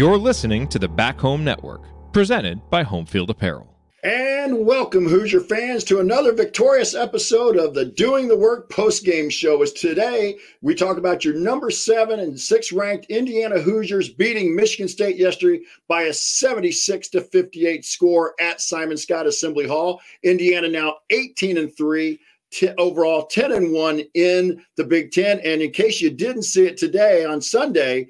You're listening to the Back Home Network, presented by Homefield Apparel. And welcome, Hoosier fans, to another victorious episode of the Doing the Work post game show. As today we talk about your number seven and six ranked Indiana Hoosiers beating Michigan State yesterday by a 76 to 58 score at Simon Skjodt Assembly Hall. Indiana now 18 and three. T- overall 10 and 1 in the Big Ten. And in case you didn't see it today on Sunday,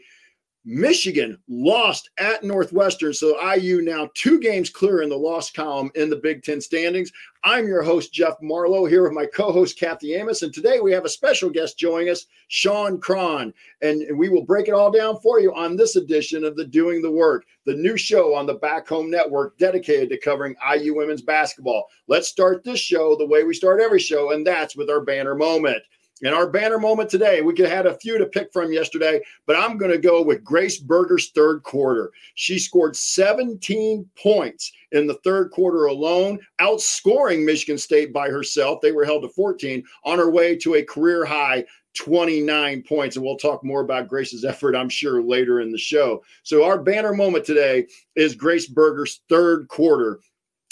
Michigan lost at Northwestern, so IU now two games clear in the loss column in the Big Ten standings. I'm your host, Jeff Marlowe, here with my co host, Kathy Amos. And today we have a special guest joining us, Sean Cron. And we will break it all down for you on this edition of the Doing the Work, the new show on the Back Home Network dedicated to covering IU women's basketball. Let's start this show the way we start every show, and that's with our banner moment. In our banner moment today, we could have had a few to pick from yesterday, but I'm going to go with Grace Berger's third quarter. She scored 17 points in the third quarter alone, outscoring Michigan State by herself. They were held to 14 on her way to a career high 29 points. And we'll talk more about Grace's effort, I'm sure, later in the show. So, our banner moment today is Grace Berger's third quarter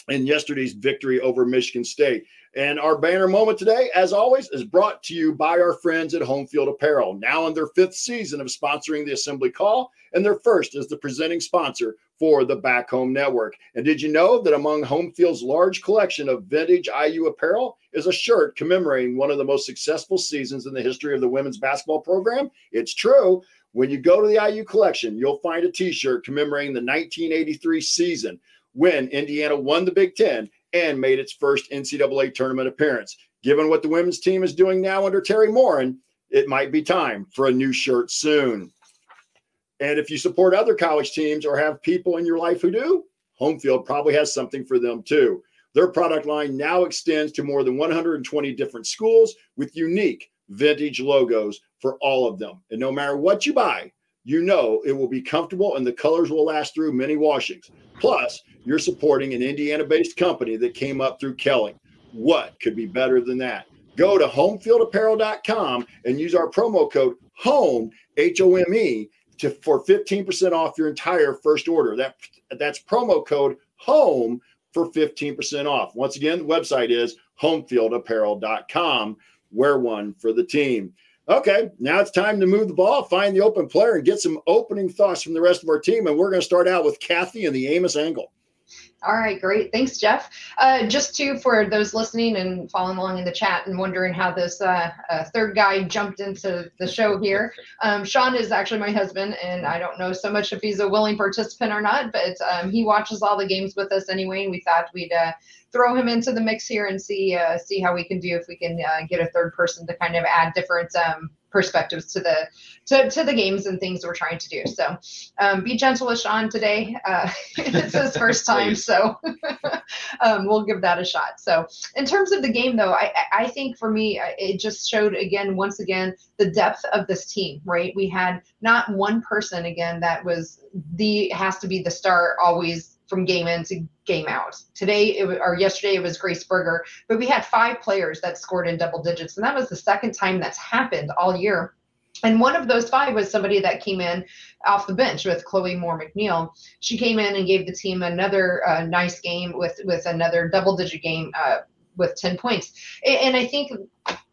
in yesterday's victory over Michigan State. And our banner moment today, as always, is brought to you by our friends at Homefield Apparel, now in their fifth season of sponsoring the Assembly Call, and their first as the presenting sponsor for the Back Home Network. And did you know that among Homefield's large collection of vintage IU apparel is a shirt commemorating one of the most successful seasons in the history of the women's basketball program? It's true. When you go to the IU collection, you'll find a t shirt commemorating the 1983 season when Indiana won the Big Ten and made its first NCAA tournament appearance. Given what the women's team is doing now under Teri Moren, it might be time for a new shirt soon. And if you support other college teams or have people in your life who do, Homefield probably has something for them too. Their product line now extends to more than 120 different schools with unique vintage logos for all of them. And no matter what you buy, you know it will be comfortable and the colors will last through many washings. Plus, you're supporting an Indiana based company that came up through Kelley. What could be better than that? Go to homefieldapparel.com and use our promo code HOME, H O M E, to, for 15% off your entire first order. That, that's promo code HOME for 15% off. Once again, the website is homefieldapparel.com. Wear one for the team. Okay, now it's time to move the ball, find the open player, and get some opening thoughts from the rest of our team. And we're going to start out with Kathy and the Amos angle. All right, great. Thanks, Jeff. Uh, just to for those listening and following along in the chat and wondering how this uh, uh, third guy jumped into the show here. Um, Sean is actually my husband, and I don't know so much if he's a willing participant or not, but um, he watches all the games with us anyway, and we thought we'd uh, throw him into the mix here and see uh, see how we can do if we can uh, get a third person to kind of add different um, perspectives to the to, to the games and things we're trying to do. So um, be gentle with Sean today. Uh, it's his first time, so um, we'll give that a shot. So in terms of the game, though, I I think for me it just showed again once again the depth of this team. Right, we had not one person again that was the has to be the star always from game in to game out. Today, it, or yesterday, it was Grace Berger, but we had five players that scored in double digits, and that was the second time that's happened all year. And one of those five was somebody that came in off the bench with Chloe Moore McNeil. She came in and gave the team another uh, nice game with with another double digit game uh, with 10 points. And I think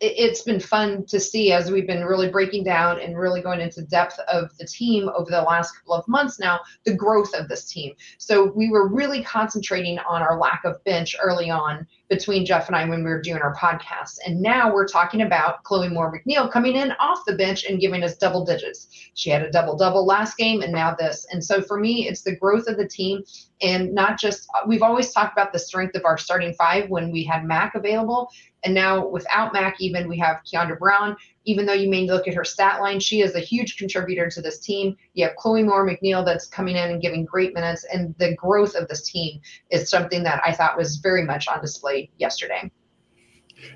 it's been fun to see as we've been really breaking down and really going into depth of the team over the last couple of months now, the growth of this team. So we were really concentrating on our lack of bench early on between Jeff and I when we were doing our podcast. And now we're talking about Chloe Moore McNeil coming in off the bench and giving us double digits. She had a double double last game and now this. And so for me, it's the growth of the team and not just, we've always talked about the strength of our starting five when we had Mac available. And now without Mac, even we have Kiandra Browne. Even though you may look at her stat line, she is a huge contributor to this team. You have Chloe Moore McNeil that's coming in and giving great minutes, and the growth of this team is something that I thought was very much on display yesterday.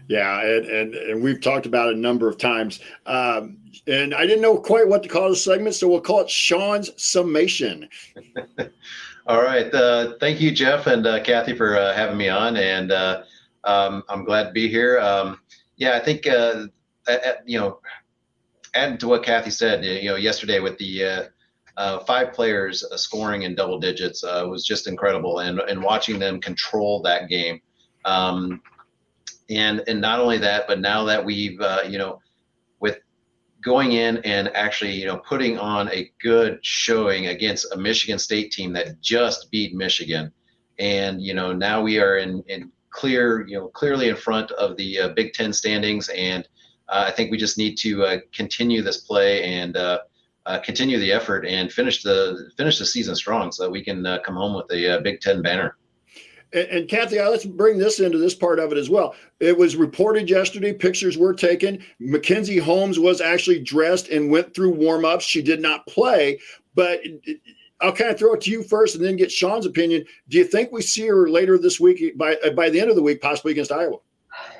Yeah, and, and, and we've talked about it a number of times. Um, and I didn't know quite what to call the segment, so we'll call it Sean's summation. All right. Uh, thank you, Jeff and uh, Kathy, for uh, having me on. And uh, um, I'm glad to be here. Um, yeah, I think uh, at, you know, adding to what Kathy said, you know, yesterday with the uh, uh, five players uh, scoring in double digits uh, was just incredible, and and watching them control that game, um, and and not only that, but now that we've uh, you know with going in and actually you know putting on a good showing against a Michigan State team that just beat Michigan, and you know now we are in in clear you know clearly in front of the uh, Big Ten standings and. Uh, I think we just need to continue this play and uh, continue the effort and finish the finish the season strong, so that we can uh, come home with a uh, Big Ten banner. And, and Kathy, let's bring this into this part of it as well. It was reported yesterday, pictures were taken. Mackenzie Holmes was actually dressed and went through warm ups. She did not play, but I'll kind of throw it to you first and then get Sean's opinion. Do you think we see her later this week by by the end of the week, possibly against Iowa?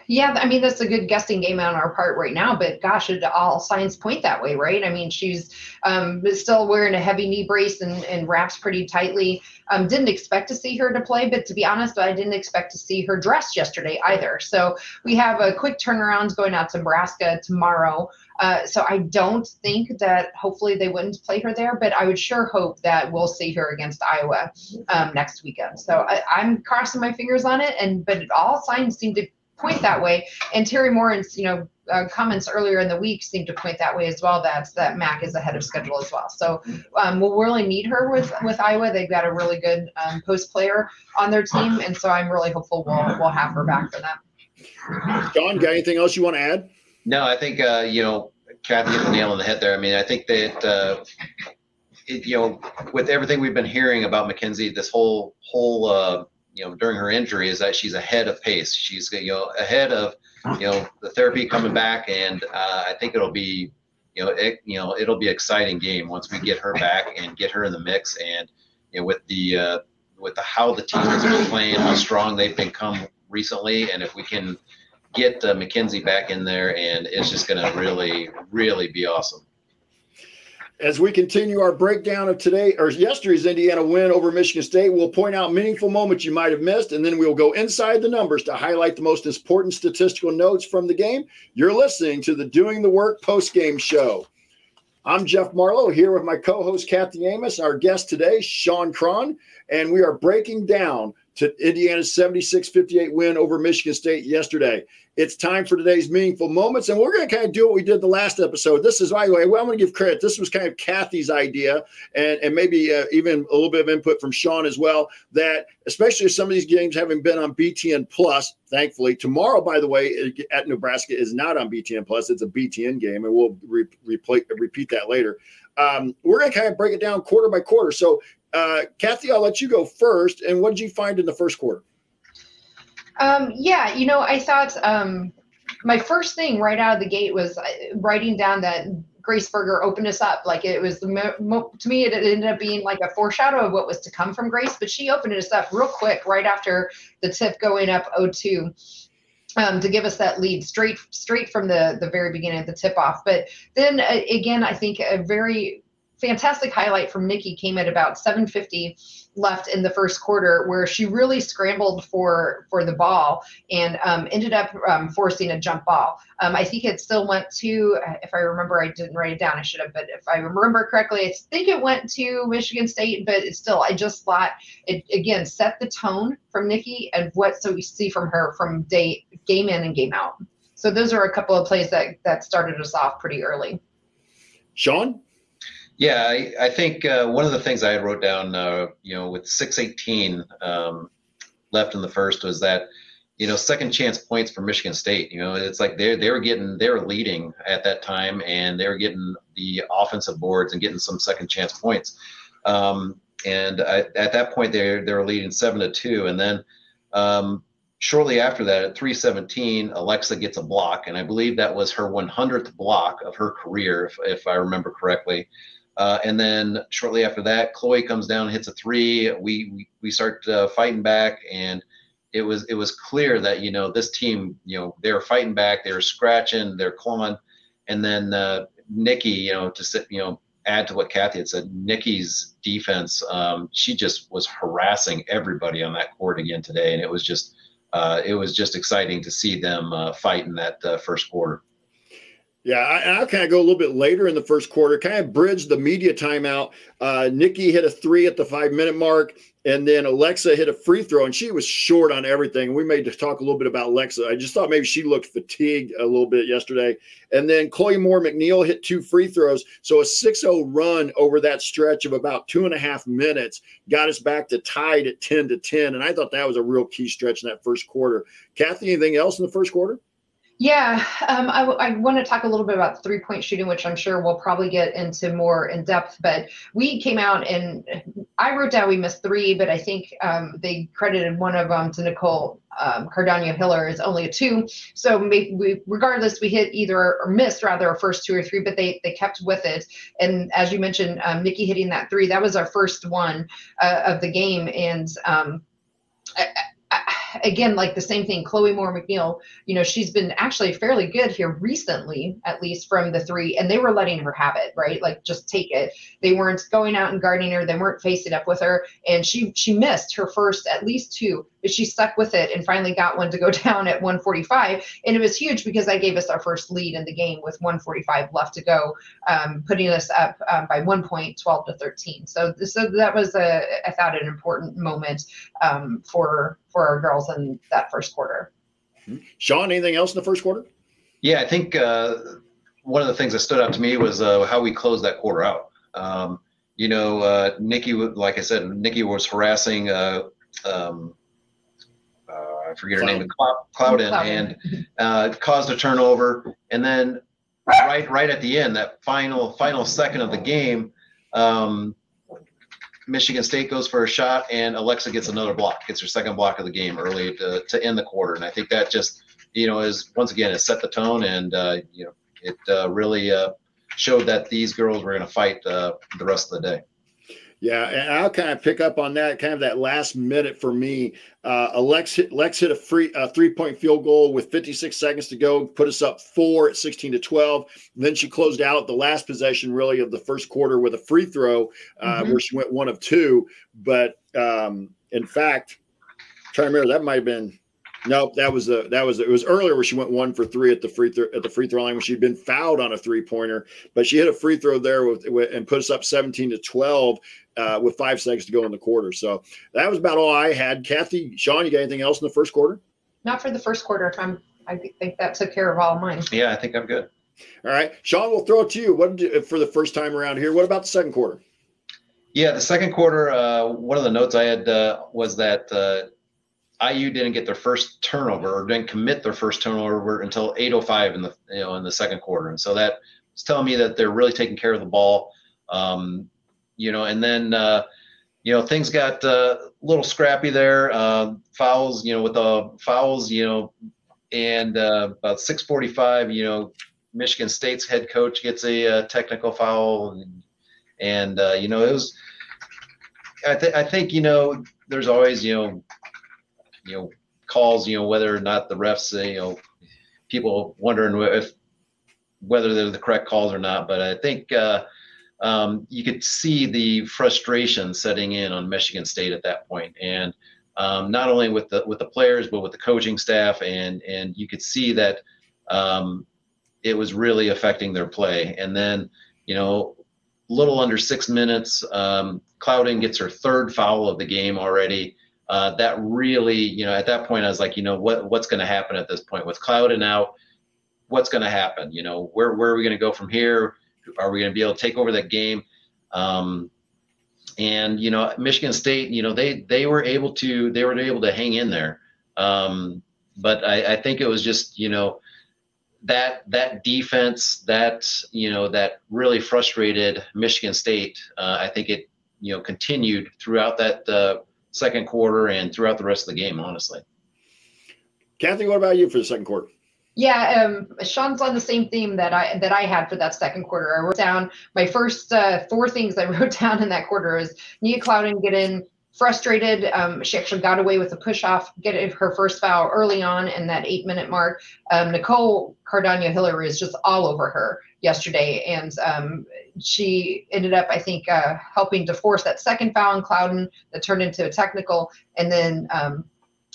Yeah, I mean that's a good guessing game on our part right now, but gosh, it all signs point that way, right? I mean, she's um, still wearing a heavy knee brace and, and wraps pretty tightly. Um, didn't expect to see her to play, but to be honest, I didn't expect to see her dressed yesterday either. So we have a quick turnaround going out to Nebraska tomorrow. Uh, so I don't think that hopefully they wouldn't play her there, but I would sure hope that we'll see her against Iowa um, next weekend. So I, I'm crossing my fingers on it, and but all signs seem to point that way. And Teri Moren's, you know, uh, comments earlier in the week seem to point that way as well. That's that Mac is ahead of schedule as well. So um, we'll really need her with with Iowa. They've got a really good um, post player on their team, and so I'm really hopeful we'll we'll have her back for them. John, got anything else you want to add? No, I think uh, you know Kathy hit the nail on the head there. I mean, I think that. Uh, it, you know, with everything we've been hearing about Mackenzie, this whole whole uh, you know during her injury is that she's ahead of pace. She's you know ahead of you know the therapy coming back, and uh, I think it'll be you know it, you know it'll be exciting game once we get her back and get her in the mix, and you know with the uh, with the how the team has been playing, how strong they've become recently, and if we can get uh, Mackenzie back in there, and it's just going to really really be awesome as we continue our breakdown of today or yesterday's Indiana win over Michigan State, we'll point out meaningful moments you might have missed, and then we'll go inside the numbers to highlight the most important statistical notes from the game. You're listening to the Doing the Work post game show. I'm Jeff Marlow here with my co host Kathy Amos, our guest today, Sean Cron, and we are breaking down to Indiana's 76 58 win over Michigan State yesterday. It's time for today's meaningful moments, and we're going to kind of do what we did the last episode. This is, by the way, well, I'm going to give credit. This was kind of Kathy's idea, and, and maybe uh, even a little bit of input from Sean as well. That especially some of these games having been on BTN Plus, thankfully. Tomorrow, by the way, at Nebraska is not on BTN Plus. It's a BTN game, and we'll re- replay, repeat that later. Um, we're going to kind of break it down quarter by quarter. So uh, Kathy, I'll let you go first. And what did you find in the first quarter? Um, yeah, you know, I thought um, my first thing right out of the gate was uh, writing down that Grace Berger opened us up. Like it was the mo- to me, it ended up being like a foreshadow of what was to come from Grace, but she opened us up real quick right after the tip going up 0-2. Um, to give us that lead straight straight from the the very beginning of the tip off. But then uh, again, I think a very fantastic highlight from Nikki came at about 750 left in the first quarter where she really scrambled for for the ball and um, ended up um, forcing a jump ball. Um, I think it still went to, if I remember, I didn't write it down. I should have, but if I remember correctly, I think it went to Michigan State. But it's still, I just thought it again set the tone from Nikki and what so we see from her from day game in and game out. So those are a couple of plays that that started us off pretty early. Sean. Yeah, I, I think uh, one of the things I wrote down, uh, you know, with 618 um, left in the first was that, you know, second chance points for Michigan State. You know, it's like they they were getting they were leading at that time, and they were getting the offensive boards and getting some second chance points. Um, and I, at that point, they they were leading seven to two, and then um, shortly after that, at 317, Aleksa gets a block, and I believe that was her 100th block of her career, if, if I remember correctly. Uh, and then shortly after that, Chloe comes down, hits a three. We we, we start uh, fighting back, and it was it was clear that you know this team, you know, they were fighting back, they were scratching, they're clawing, and then uh, Nikki, you know, to sit, you know, add to what Kathy had said, Nikki's defense, um, she just was harassing everybody on that court again today, and it was just uh, it was just exciting to see them uh, fight in that uh, first quarter. Yeah, I, will kind of go a little bit later in the first quarter, kind of bridge the media timeout. Uh, Nikki hit a three at the five minute mark, and then Aleksa hit a free throw, and she was short on everything. We made to talk a little bit about Aleksa. I just thought maybe she looked fatigued a little bit yesterday. And then Chloe Moore McNeil hit two free throws. So a 6 0 run over that stretch of about two and a half minutes got us back to tied at 10 to 10. And I thought that was a real key stretch in that first quarter. Kathy, anything else in the first quarter? Yeah, um, I, I want to talk a little bit about three point shooting, which I'm sure we'll probably get into more in depth. But we came out and I wrote down we missed three, but I think um, they credited one of them to Nicole um, Cardano Hiller as only a two. So we, regardless, we hit either or missed rather our first two or three, but they they kept with it. And as you mentioned, um, Nikki hitting that three, that was our first one uh, of the game, and um, I, again, like the same thing, Chloe Moore McNeil, you know, she's been actually fairly good here recently, at least from the three, and they were letting her have it, right? Like just take it. They weren't going out and guarding her, they weren't facing up with her. And she she missed her first at least two but she stuck with it and finally got one to go down at 145 and it was huge because that gave us our first lead in the game with 145 left to go um, putting us up um, by one point 12 to 13 so, so that was a i thought an important moment um, for for our girls in that first quarter. Sean anything else in the first quarter? Yeah i think uh, one of the things that stood out to me was uh, how we closed that quarter out. Um, you know uh, nikki like i said nikki was harassing uh, um, I forget her name, Clouden, and uh, caused a turnover. And then right right at the end, that final final second of the game, um, Michigan State goes for a shot, and Aleksa gets another block, gets her second block of the game early to, to end the quarter. And I think that just you know is once again it set the tone, and uh, you know it uh, really uh, showed that these girls were going to fight uh, the rest of the day. Yeah, and I'll kind of pick up on that, kind of that last minute for me. Uh, Alex hit, Lex hit a free a three point field goal with 56 seconds to go, put us up four at 16 to 12. And then she closed out the last possession, really, of the first quarter with a free throw, uh, mm-hmm. where she went one of two. But um, in fact, I'm trying to remember, that might have been Nope, that was the that was it was earlier where she went one for three at the free throw at the free throw line when she'd been fouled on a three pointer, but she hit a free throw there with, with, and put us up seventeen to twelve uh, with five seconds to go in the quarter. So that was about all I had. Kathy, Sean, you got anything else in the first quarter? Not for the first quarter. I'm, I think that took care of all of mine. Yeah, I think I'm good. All right, Sean, we'll throw it to you. What you, for the first time around here? What about the second quarter? Yeah, the second quarter. Uh, one of the notes I had uh, was that uh, IU didn't get their first turnover or didn't commit their first turnover until 8:05 in the you know in the second quarter, and so that is telling me that they're really taking care of the ball. Um, you know, and then uh, you know things got uh, a little scrappy there. Uh, fouls, you know, with the fouls, you know, and uh, about 6:45, you know, Michigan State's head coach gets a, uh, technical foul, and, and uh, you know it was. I, th- I think you know there's always you know you know calls you know whether or not the refs you know people wondering if whether they're the correct calls or not. But i think uh, um, you could see the frustration setting in on michigan state at that point. And um, not only with the with the players but with the coaching staff. And and you could see that um, it was really affecting their play. And then you know little under six minutes um, Clouden gets her third foul of the game already uh, that really, you know, at that point, I was like, you know, what what's going to happen at this point with Clouden out? What's going to happen? You know, where where are we going to go from here? Are we going to be able to take over that game? Um, and you know, Michigan State, you know, they they were able to they were able to hang in there. Um, but I, I think it was just you know that that defense that you know that really frustrated Michigan State. Uh, I think it you know continued throughout that uh, second quarter and throughout the rest of the game, honestly. Kathy, what about you for the second quarter? Yeah, um, Sean's on the same theme that I that I had for that second quarter. I wrote down my first uh, four things I wrote down in that quarter is Nia Clouden get in frustrated. Um, she actually got away with a push off, get her first foul early on in that eight minute mark. Um, Nicole Cardano Hillary is just all over her yesterday, and um, she ended up, I think, uh, helping to force that second foul on Clouden that turned into a technical, and then um,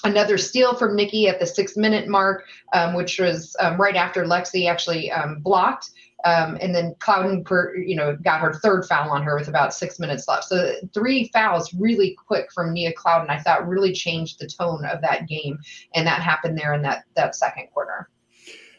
another steal from Nikki at the six minute mark, um, which was um, right after Lexi actually blocked. Um, and then Clouden, per, you know, got her third foul on her with about six minutes left. So three fouls really quick from Nia Clouden, I thought really changed the tone of that game, and that happened there in that that second quarter.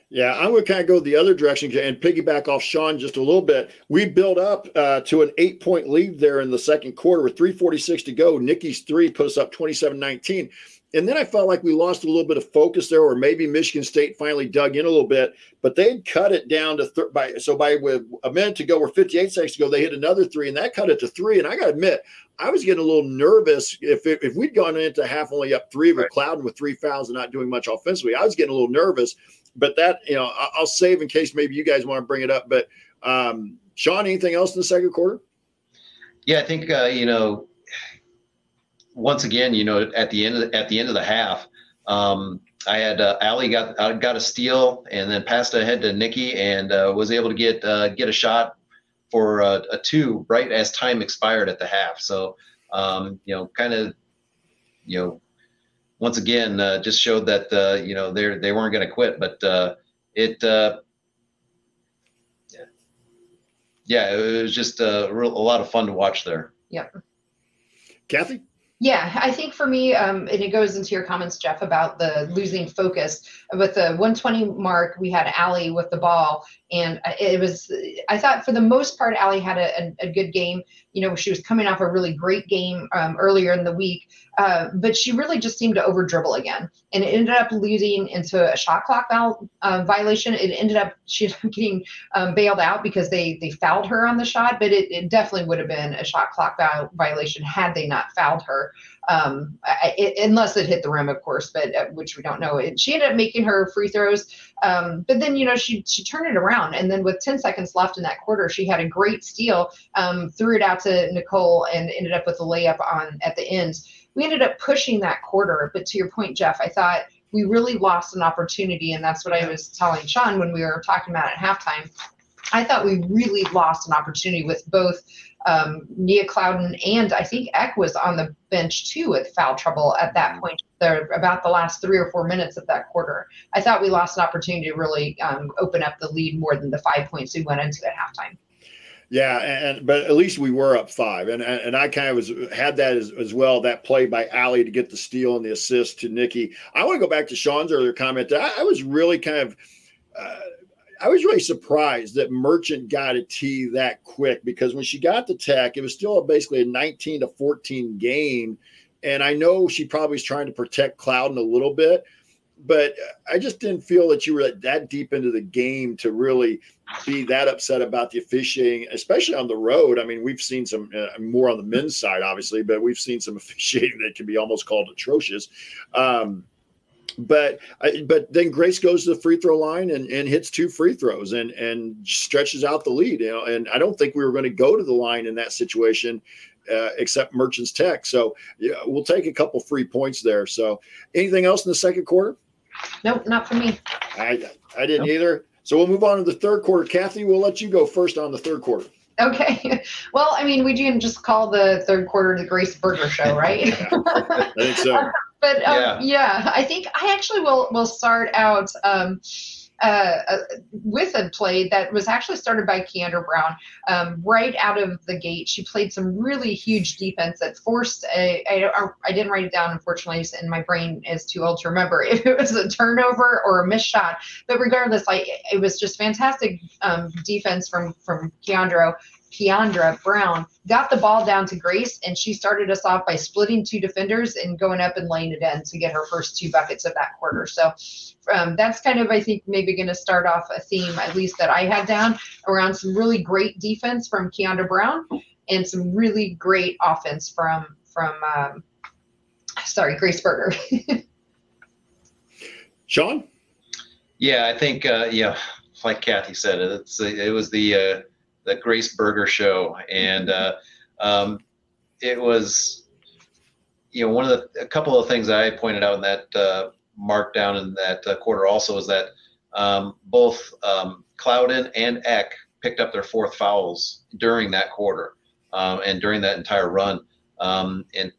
Yeah, I'm going to kind of go the other direction and piggyback off Sean just a little bit. We built up uh, to an eight point lead there in the second quarter with 346 to go. Nikki's three put us up 27 19. And then I felt like we lost a little bit of focus there, or maybe Michigan State finally dug in a little bit, but they'd cut it down to th- by so by with a minute to go or 58 seconds to go, they hit another three, and that cut it to three. And I got to admit, I was getting a little nervous if if we'd gone into half only up three with Clouden with three fouls and not doing much offensively. I was getting a little nervous, but that you know I'll save in case maybe you guys want to bring it up. But um, Sean, anything else in the second quarter? Yeah, I think uh, you know once again, you know, at the end of the, at the end of the half, um, I had uh, Ali got uh, got a steal and then passed ahead to Nikki and uh, was able to get uh, get a shot for a, a, two right as time expired at the half. So um, you know, kind of you know, once again, uh, just showed that uh, you know they they weren't going to quit, but it. Uh Yeah, it was just a, real, a lot of fun to watch there. Yep. Kathy? Yeah, I think for me, um, and it goes into your comments, Jeff, about the losing focus. With the 120 mark, we had Ali with the ball, and it was, I thought for the most part, Ali had a, a, a good game. You know, she was coming off a really great game um, earlier in the week, uh, but she really just seemed to over dribble again. And it ended up leading into a shot clock uh, violation. It ended up, she getting um, bailed out because they, they fouled her on the shot, but it, it definitely would have been a shot clock violation had they not fouled her um, I, it, unless it hit the rim, of course, but uh, which we don't know. It, she ended up making her free throws, um, but then you know she she turned it around, and then with 10 seconds left in that quarter, she had a great steal, um, threw it out to Nicole, and ended up with a layup on at the end. We ended up pushing that quarter, but to your point, Jeff, I thought we really lost an opportunity, and that's what I was telling Sean when we were talking about it at halftime. I thought we really lost an opportunity with both um, Nia Clouden and I think Ekh was on the bench too with foul trouble at that mm-hmm. point. There about the last three or four minutes of that quarter. I thought we lost an opportunity to really um, open up the lead more than the five points we went into at halftime. Yeah, and but at least we were up five, and and I kind of was had that as, as well. That play by Ali to get the steal and the assist to Nikki. I want to go back to Sean's earlier comment. I, I was really kind of. Uh, I was really surprised that Merchant got a T that quick because when she got the tech, it was still basically a 19 to 14 game. And I know she probably was trying to protect Clouden a little bit, but I just didn't feel that you were that deep into the game to really be that upset about the officiating, especially on the road. I mean, we've seen some uh, more on the men's side, obviously, but we've seen some officiating that can be almost called atrocious. Um, but but then Grace goes to the free throw line and, and hits two free throws and and stretches out the lead. You know, and I don't think we were going to go to the line in that situation, uh, except Merchants Tech. So yeah, we'll take a couple free points there. So anything else in the second quarter? Nope, not for me. I I didn't nope. either. So we'll move on to the third quarter. Kathy, we'll let you go first on the third quarter. Okay. Well, I mean, we can just call the third quarter the Grace Berger show, right? I think so. but um, yeah. yeah. I think I actually will will start out um, uh, uh, with a play that was actually started by Kiandra Browne um, right out of the gate. She played some really huge defense that forced a. I, I didn't write it down, unfortunately, and my brain is too old to remember if it was a turnover or a missed shot. But regardless, like it was just fantastic um, defense from from Kiandra Kiandra Browne got the ball down to Grace, and she started us off by splitting two defenders and going up and laying it in to get her first two buckets of that quarter. So um, that's kind of, I think, maybe going to start off a theme, at least that I had down, around some really great defense from Kiandra Browne and some really great offense from from um, sorry Grace Berger. Sean. Yeah, I think uh, yeah, like Kathy said, it's it was the uh, the Grace Berger show, and uh, um, it was, you know, one of the a couple of things I pointed out in that uh, markdown in that uh, quarter also is that um, both um, Clouden and Ekh picked up their fourth fouls during that quarter um, and during that entire run. Um, and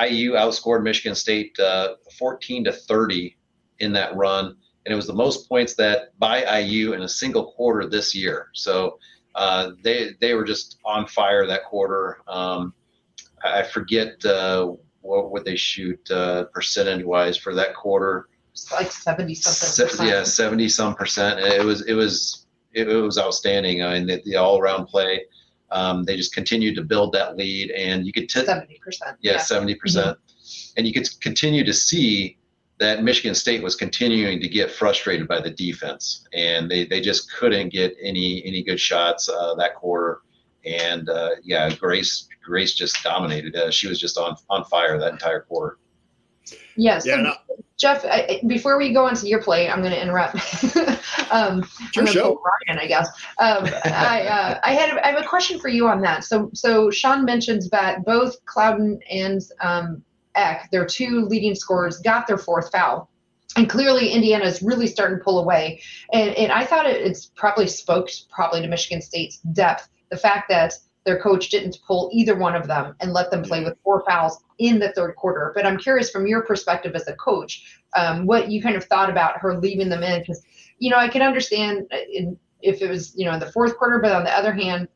IU outscored Michigan State uh, 14 to 30 in that run, and it was the most points that by IU in a single quarter this year. So uh, they they were just on fire that quarter. Um, I forget uh, what would they shoot uh, percentage wise for that quarter. It's like seventy something. Se- yeah, seventy some percent. It was it was it, it was outstanding. I mean, the, the all around play. Um, they just continued to build that lead, and you could t- seventy percent. yeah, 70%. percent And you could continue to see that Michigan State was continuing to get frustrated by the defense, and they, they just couldn't get any any good shots uh, that quarter. And uh, yeah, Grace Grace just dominated. Uh, she was just on on fire that entire quarter. Yes. Yeah, so, no- Jeff, I, before we go on to your play, I'm going to interrupt. um, Your I'm show. Ryan, I guess. Um, I, uh, I had I have a question for you on that. So so Sean mentions that both Clouden and um, Ekh, their two leading scorers, got their fourth foul. And clearly, Indiana is really starting to pull away. And, and I thought it, it's probably spoke probably to Michigan State's depth. The fact that their coach didn't pull either one of them and let them play with four fouls in the third quarter. But I'm curious from your perspective as a coach, um, what you kind of thought about her leaving them in because, you know, I can understand in, if it was, you know, in the fourth quarter, but on the other hand,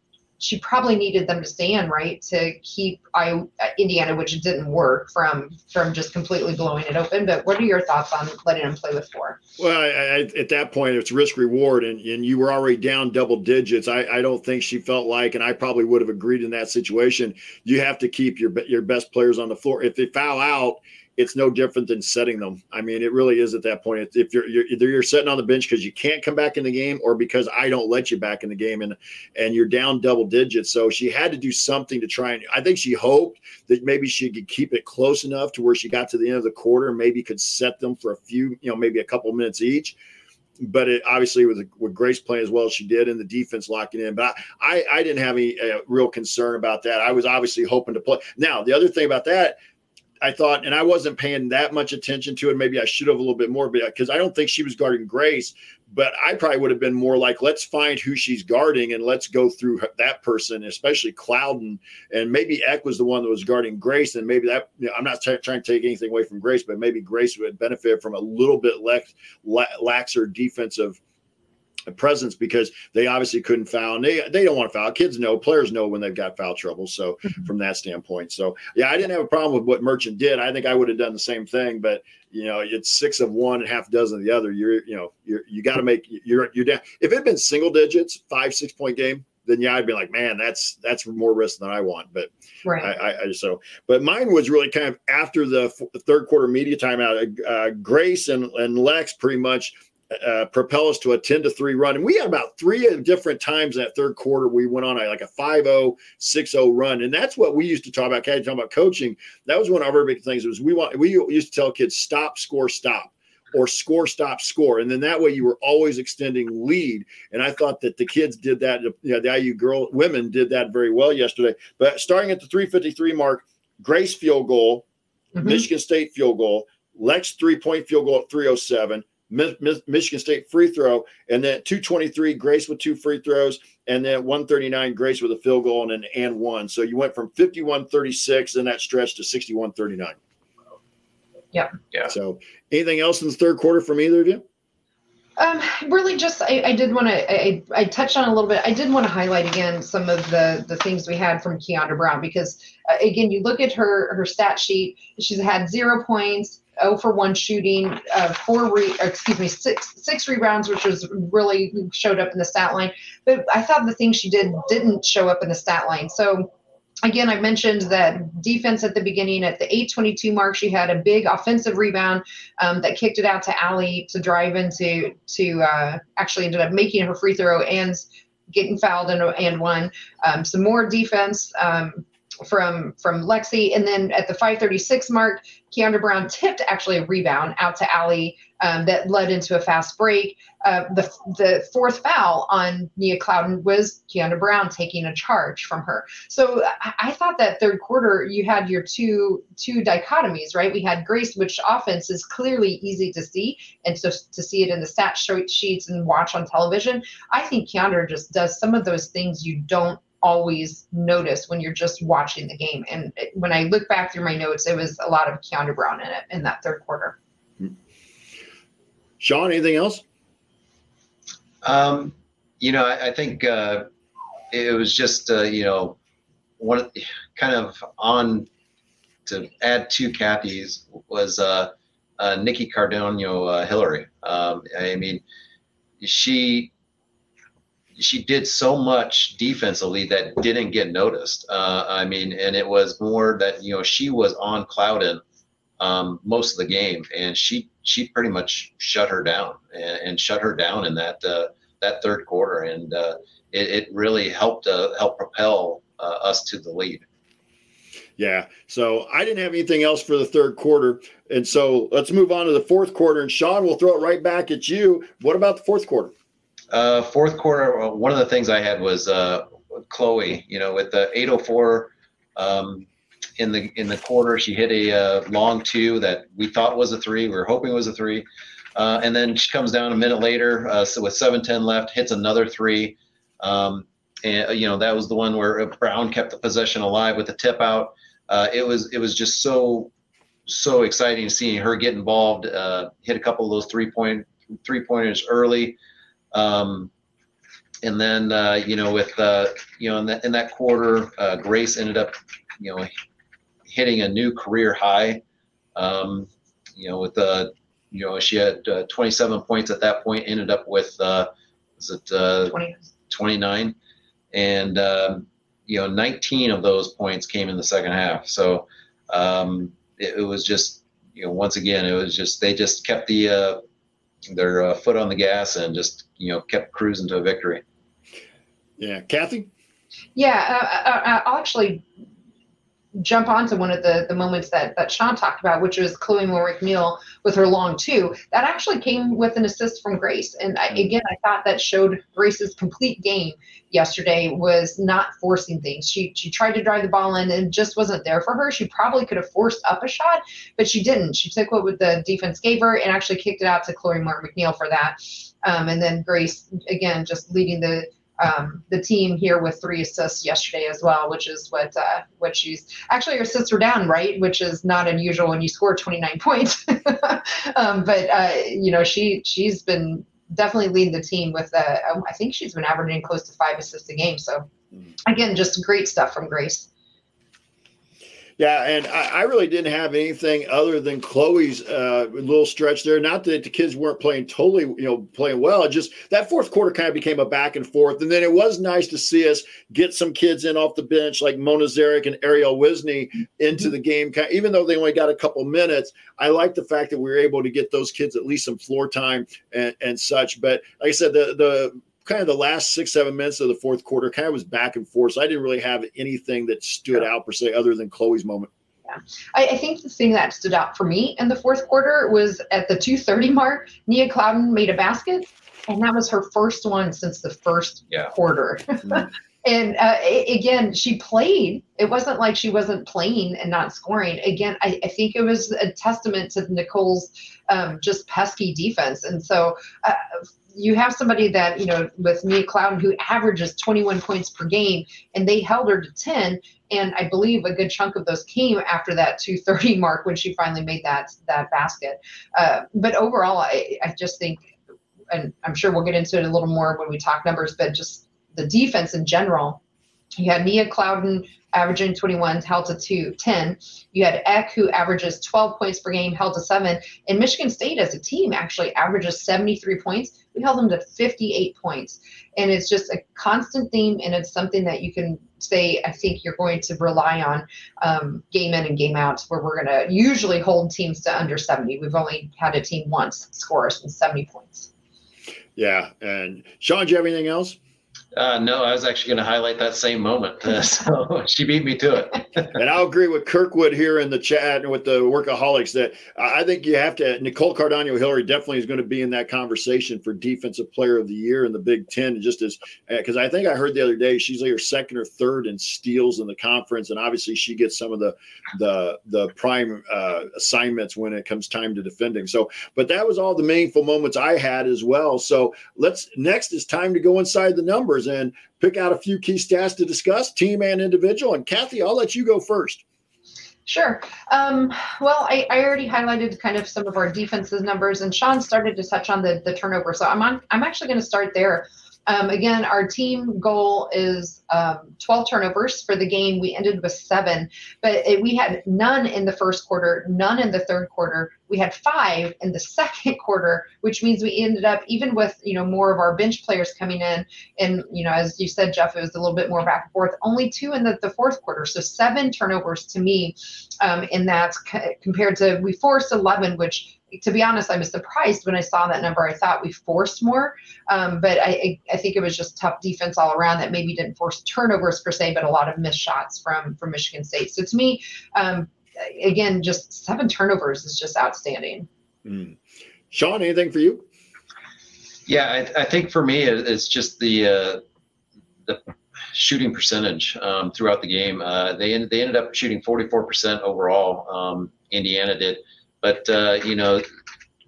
she probably needed them to stay in, right, to keep I, Indiana, which didn't work, from from just completely blowing it open. But what are your thoughts on letting them play with four? Well, I, I, at that point, it's risk reward, and, and you were already down double digits. I, I don't think she felt like, and I probably would have agreed in that situation. You have to keep your your best players on the floor. If they foul out, it's no different than setting them. I mean, it really is at that point. If you're, you're either you're sitting on the bench because you can't come back in the game, or because I don't let you back in the game, and and you're down double digits. So she had to do something to try and. I think she hoped that maybe she could keep it close enough to where she got to the end of the quarter, and maybe could set them for a few, you know, maybe a couple minutes each but it obviously with with Grace playing as well as she did and the defense locking in. But I I, I didn't have any uh, real concern about that. I was obviously hoping to play. Now the other thing about that. I thought, and I wasn't paying that much attention to it. Maybe I should have a little bit more, because I don't think she was guarding Grace. But I probably would have been more like, let's find who she's guarding and let's go through that person, especially Clouden. And maybe Ekh was the one that was guarding Grace. And maybe that, you know, I'm not t- trying to take anything away from Grace, but maybe Grace would benefit from a little bit lex- la- laxer defensive presence because they obviously couldn't foul. And they they don't want to foul. Kids know players know when they've got foul trouble. So from that standpoint. So yeah i didn't have a problem with what merchant did. I think i would have done the same thing but you know it's six of one and half dozen of the other. You're you know you're you got to make you're you're down. If it had been single digits five six point game then yeah i'd be like man that's that's more risk than i want. But Right. I, I, so, but mine was really kind of after the f- third quarter media timeout. Uh, Grace and, and Lex pretty much uh, propel us to a 10 to 3 run. And we had about three different times in that third quarter. We went on a, like a 5 0, 6 0 run. And that's what we used to talk about. Kind of talking about coaching. That was one of our big things was we want, we used to tell kids stop, score, stop or score, stop, score. And then that way you were always extending lead. And I thought that the kids did that. You know, the IU girl women did that very well yesterday. But starting at the 353 mark, Grace field goal, Mhm. Michigan State field goal, Lex three point field goal at 307, Mi- Mi- Michigan State free throw, and then 223 Grace with two free throws, and then 139 Grace with a field goal and an and one. So you went from 51 36 in that stretch to 61 39. Yep. Yeah. So anything else in the third quarter from either of you? Um, really, just I, I did want to I, I touched on a little bit. I did want to highlight again some of the the things we had from Kiandra Browne because uh, again, you look at her her stat sheet. She's had zero points, oh for one shooting, uh, four re, excuse me, six six rebounds, which was really showed up in the stat line. But I thought the thing she did didn't show up in the stat line. So again, I mentioned that defense at the beginning at the 822 mark, she had a big offensive rebound um, that kicked it out to Ali to drive into to uh, actually ended up making her free throw and getting fouled and, and one. Um, some more defense um, from from Lexi, and then at the 536 mark, Kiandra Browne tipped actually a rebound out to Ali um, that led into a fast break. Uh, the the fourth foul on Nia Clouden was Kiandra Browne taking a charge from her. So I, thought that third quarter you had your two two dichotomies, right? We had Grace, which offense is clearly easy to see, and so to see it in the stat sheets and watch on television, I think Kiandra just does some of those things you don't always notice when you're just watching the game. And when I look back through my notes, it was a lot of Kiandra Browne in it in that third quarter. Sean, anything else? Um, you know, I, I think uh, it was just uh, you know one kind of on to add to Kathy's was uh, uh, Nikki Cardonio uh, Hillary. Um, I mean, she she did so much defensively that didn't get noticed. Uh, I mean, and it was more that you know she was on Clouden um, most of the game, and she she pretty much shut her down and, and shut her down in that uh, that third quarter, and uh, it, it, really helped uh, help propel uh, us to the lead. Yeah. So I didn't have anything else for the third quarter. And so let's move on to the fourth quarter. And Sean, we'll throw it right back at you. What about the fourth quarter? Uh, fourth quarter, uh, one of the things I had was uh, Chloe. You know, with the 804 um, in the in the quarter, she hit a uh, long two that we thought was a three. We were hoping it was a three, uh, and then she comes down a minute later, uh, so with 7:10 left, hits another three. Um, and you know that was the one where Browne kept the possession alive with the tip out. it was it was just so so exciting seeing her get involved. hit a couple of those three point three pointers early. Um, and then uh, you know with uh, you know in that in that quarter, uh, Grace ended up you know hitting a new career high. Um, you know with the uh, you know she had uh, 27 points at that point, ended up with uh, was it 20. 29, and um, you know 19 of those points came in the second half. So um, it, it was just you know once again it was just they just kept the their uh, foot on the gas and just you know kept cruising to a victory. Yeah, Kathy. Yeah, uh, uh, uh I'll actually jump onto one of the, the moments that, that Sean talked about, which was Chloe Moore McNeil with her long two. That actually came with an assist from Grace. And I, mm. again, I thought that showed Grace's complete game yesterday was not forcing things. She she tried to drive the ball in and just wasn't there for her. She probably could have forced up a shot, but she didn't. She took what the defense gave her and actually kicked it out to Chloe Moore McNeil for that. Um, and then Grace again just leading the um, the team here with three assists yesterday as well, which is what uh, what she's actually her assists were down, right? Which is not unusual when you score 29 points. um, but uh, you know she she's been definitely leading the team with uh, I think she's been averaging close to five assists a game. So mm. again, just great stuff from Grace. Yeah, and I, I, really didn't have anything other than Chloe's uh, little stretch there. Not that the kids weren't playing totally, you know, playing well. Just that fourth quarter kind of became a back and forth. And then it was nice to see us get some kids in off the bench like Mona Zaric and Arielle Wisne into the game. Even though they only got a couple minutes, I like the fact that we were able to get those kids at least some floor time and, and such. But like I said, the the kind of the last six, seven minutes of the fourth quarter kind of was back and forth. So I didn't really have anything that stood out per se other than Chloe's moment. Yeah. I, I, think the thing that stood out for me in the fourth quarter was at the 230 mark, Nia Clouden made a basket, and that was her first one since the first yeah. quarter. Mm-hmm. and uh, again, she played. It wasn't like she wasn't playing and not scoring. Again, I, I think it was a testament to Nicole's um, just pesky defense. And so, uh, you have somebody that you know with Nia Clouden who averages 21 points per game, and they held her to 10. And I believe a good chunk of those came after that 230 mark when she finally made that that basket. Uh, but overall, I, I just think, and I'm sure we'll get into it a little more when we talk numbers, but just the defense in general. You had Nia Clouden averaging 21, held to two, 10. You had Ekh, who averages 12 points per game, held to seven. And Michigan State as a team actually averages 73 points. We held them to 58 points. And it's just a constant theme, and it's something that you can say, I think you're going to rely on um, game in and game out, where we're going to usually hold teams to under 70. We've only had a team once score us 70 points. Yeah. And Sean, do you have anything else? Uh, no, I was actually going to highlight that same moment. Uh, so she beat me to it. and I'll agree with Kirkwood here in the chat and with the workaholics that I think you have to. Nicole Cardano Hillary definitely is going to be in that conversation for Defensive Player of the Year in the Big Ten. Just as because uh, I think I heard the other day she's either second or third in steals in the conference, and obviously she gets some of the the the prime uh, assignments when it comes time to defending. So, but that was all the meaningful moments I had as well. So let's next is time to go inside the numbers and pick out a few key stats to discuss, team and individual. And Kathy, I'll let you go first. Sure. Um, well, I, I, already highlighted kind of some of our defenses numbers, and Sean started to touch on the the turnover. So I'm on. I'm actually going to start there. Um, again, our team goal is um, 12 turnovers for the game. We ended with seven, but it, we had none in the first quarter, none in the third quarter. We had five in the second quarter, which means we ended up even with you know more of our bench players coming in, and you know as you said, Jeff, it was a little bit more back and forth. Only two in the, the fourth quarter, so seven turnovers to me um, in that compared to we forced 11, which to be honest, I was surprised when I saw that number. I thought we forced more, um, but I, I think it was just tough defense all around that maybe didn't force turnovers per se, but a lot of missed shots from from Michigan State. So to me, um, again, just seven turnovers is just outstanding. Mm. Sean, anything for you? Yeah, I, I think for me, it's just the uh, the shooting percentage um, throughout the game. Uh, they they ended up shooting 44% overall. Um, Indiana did. But uh, you know,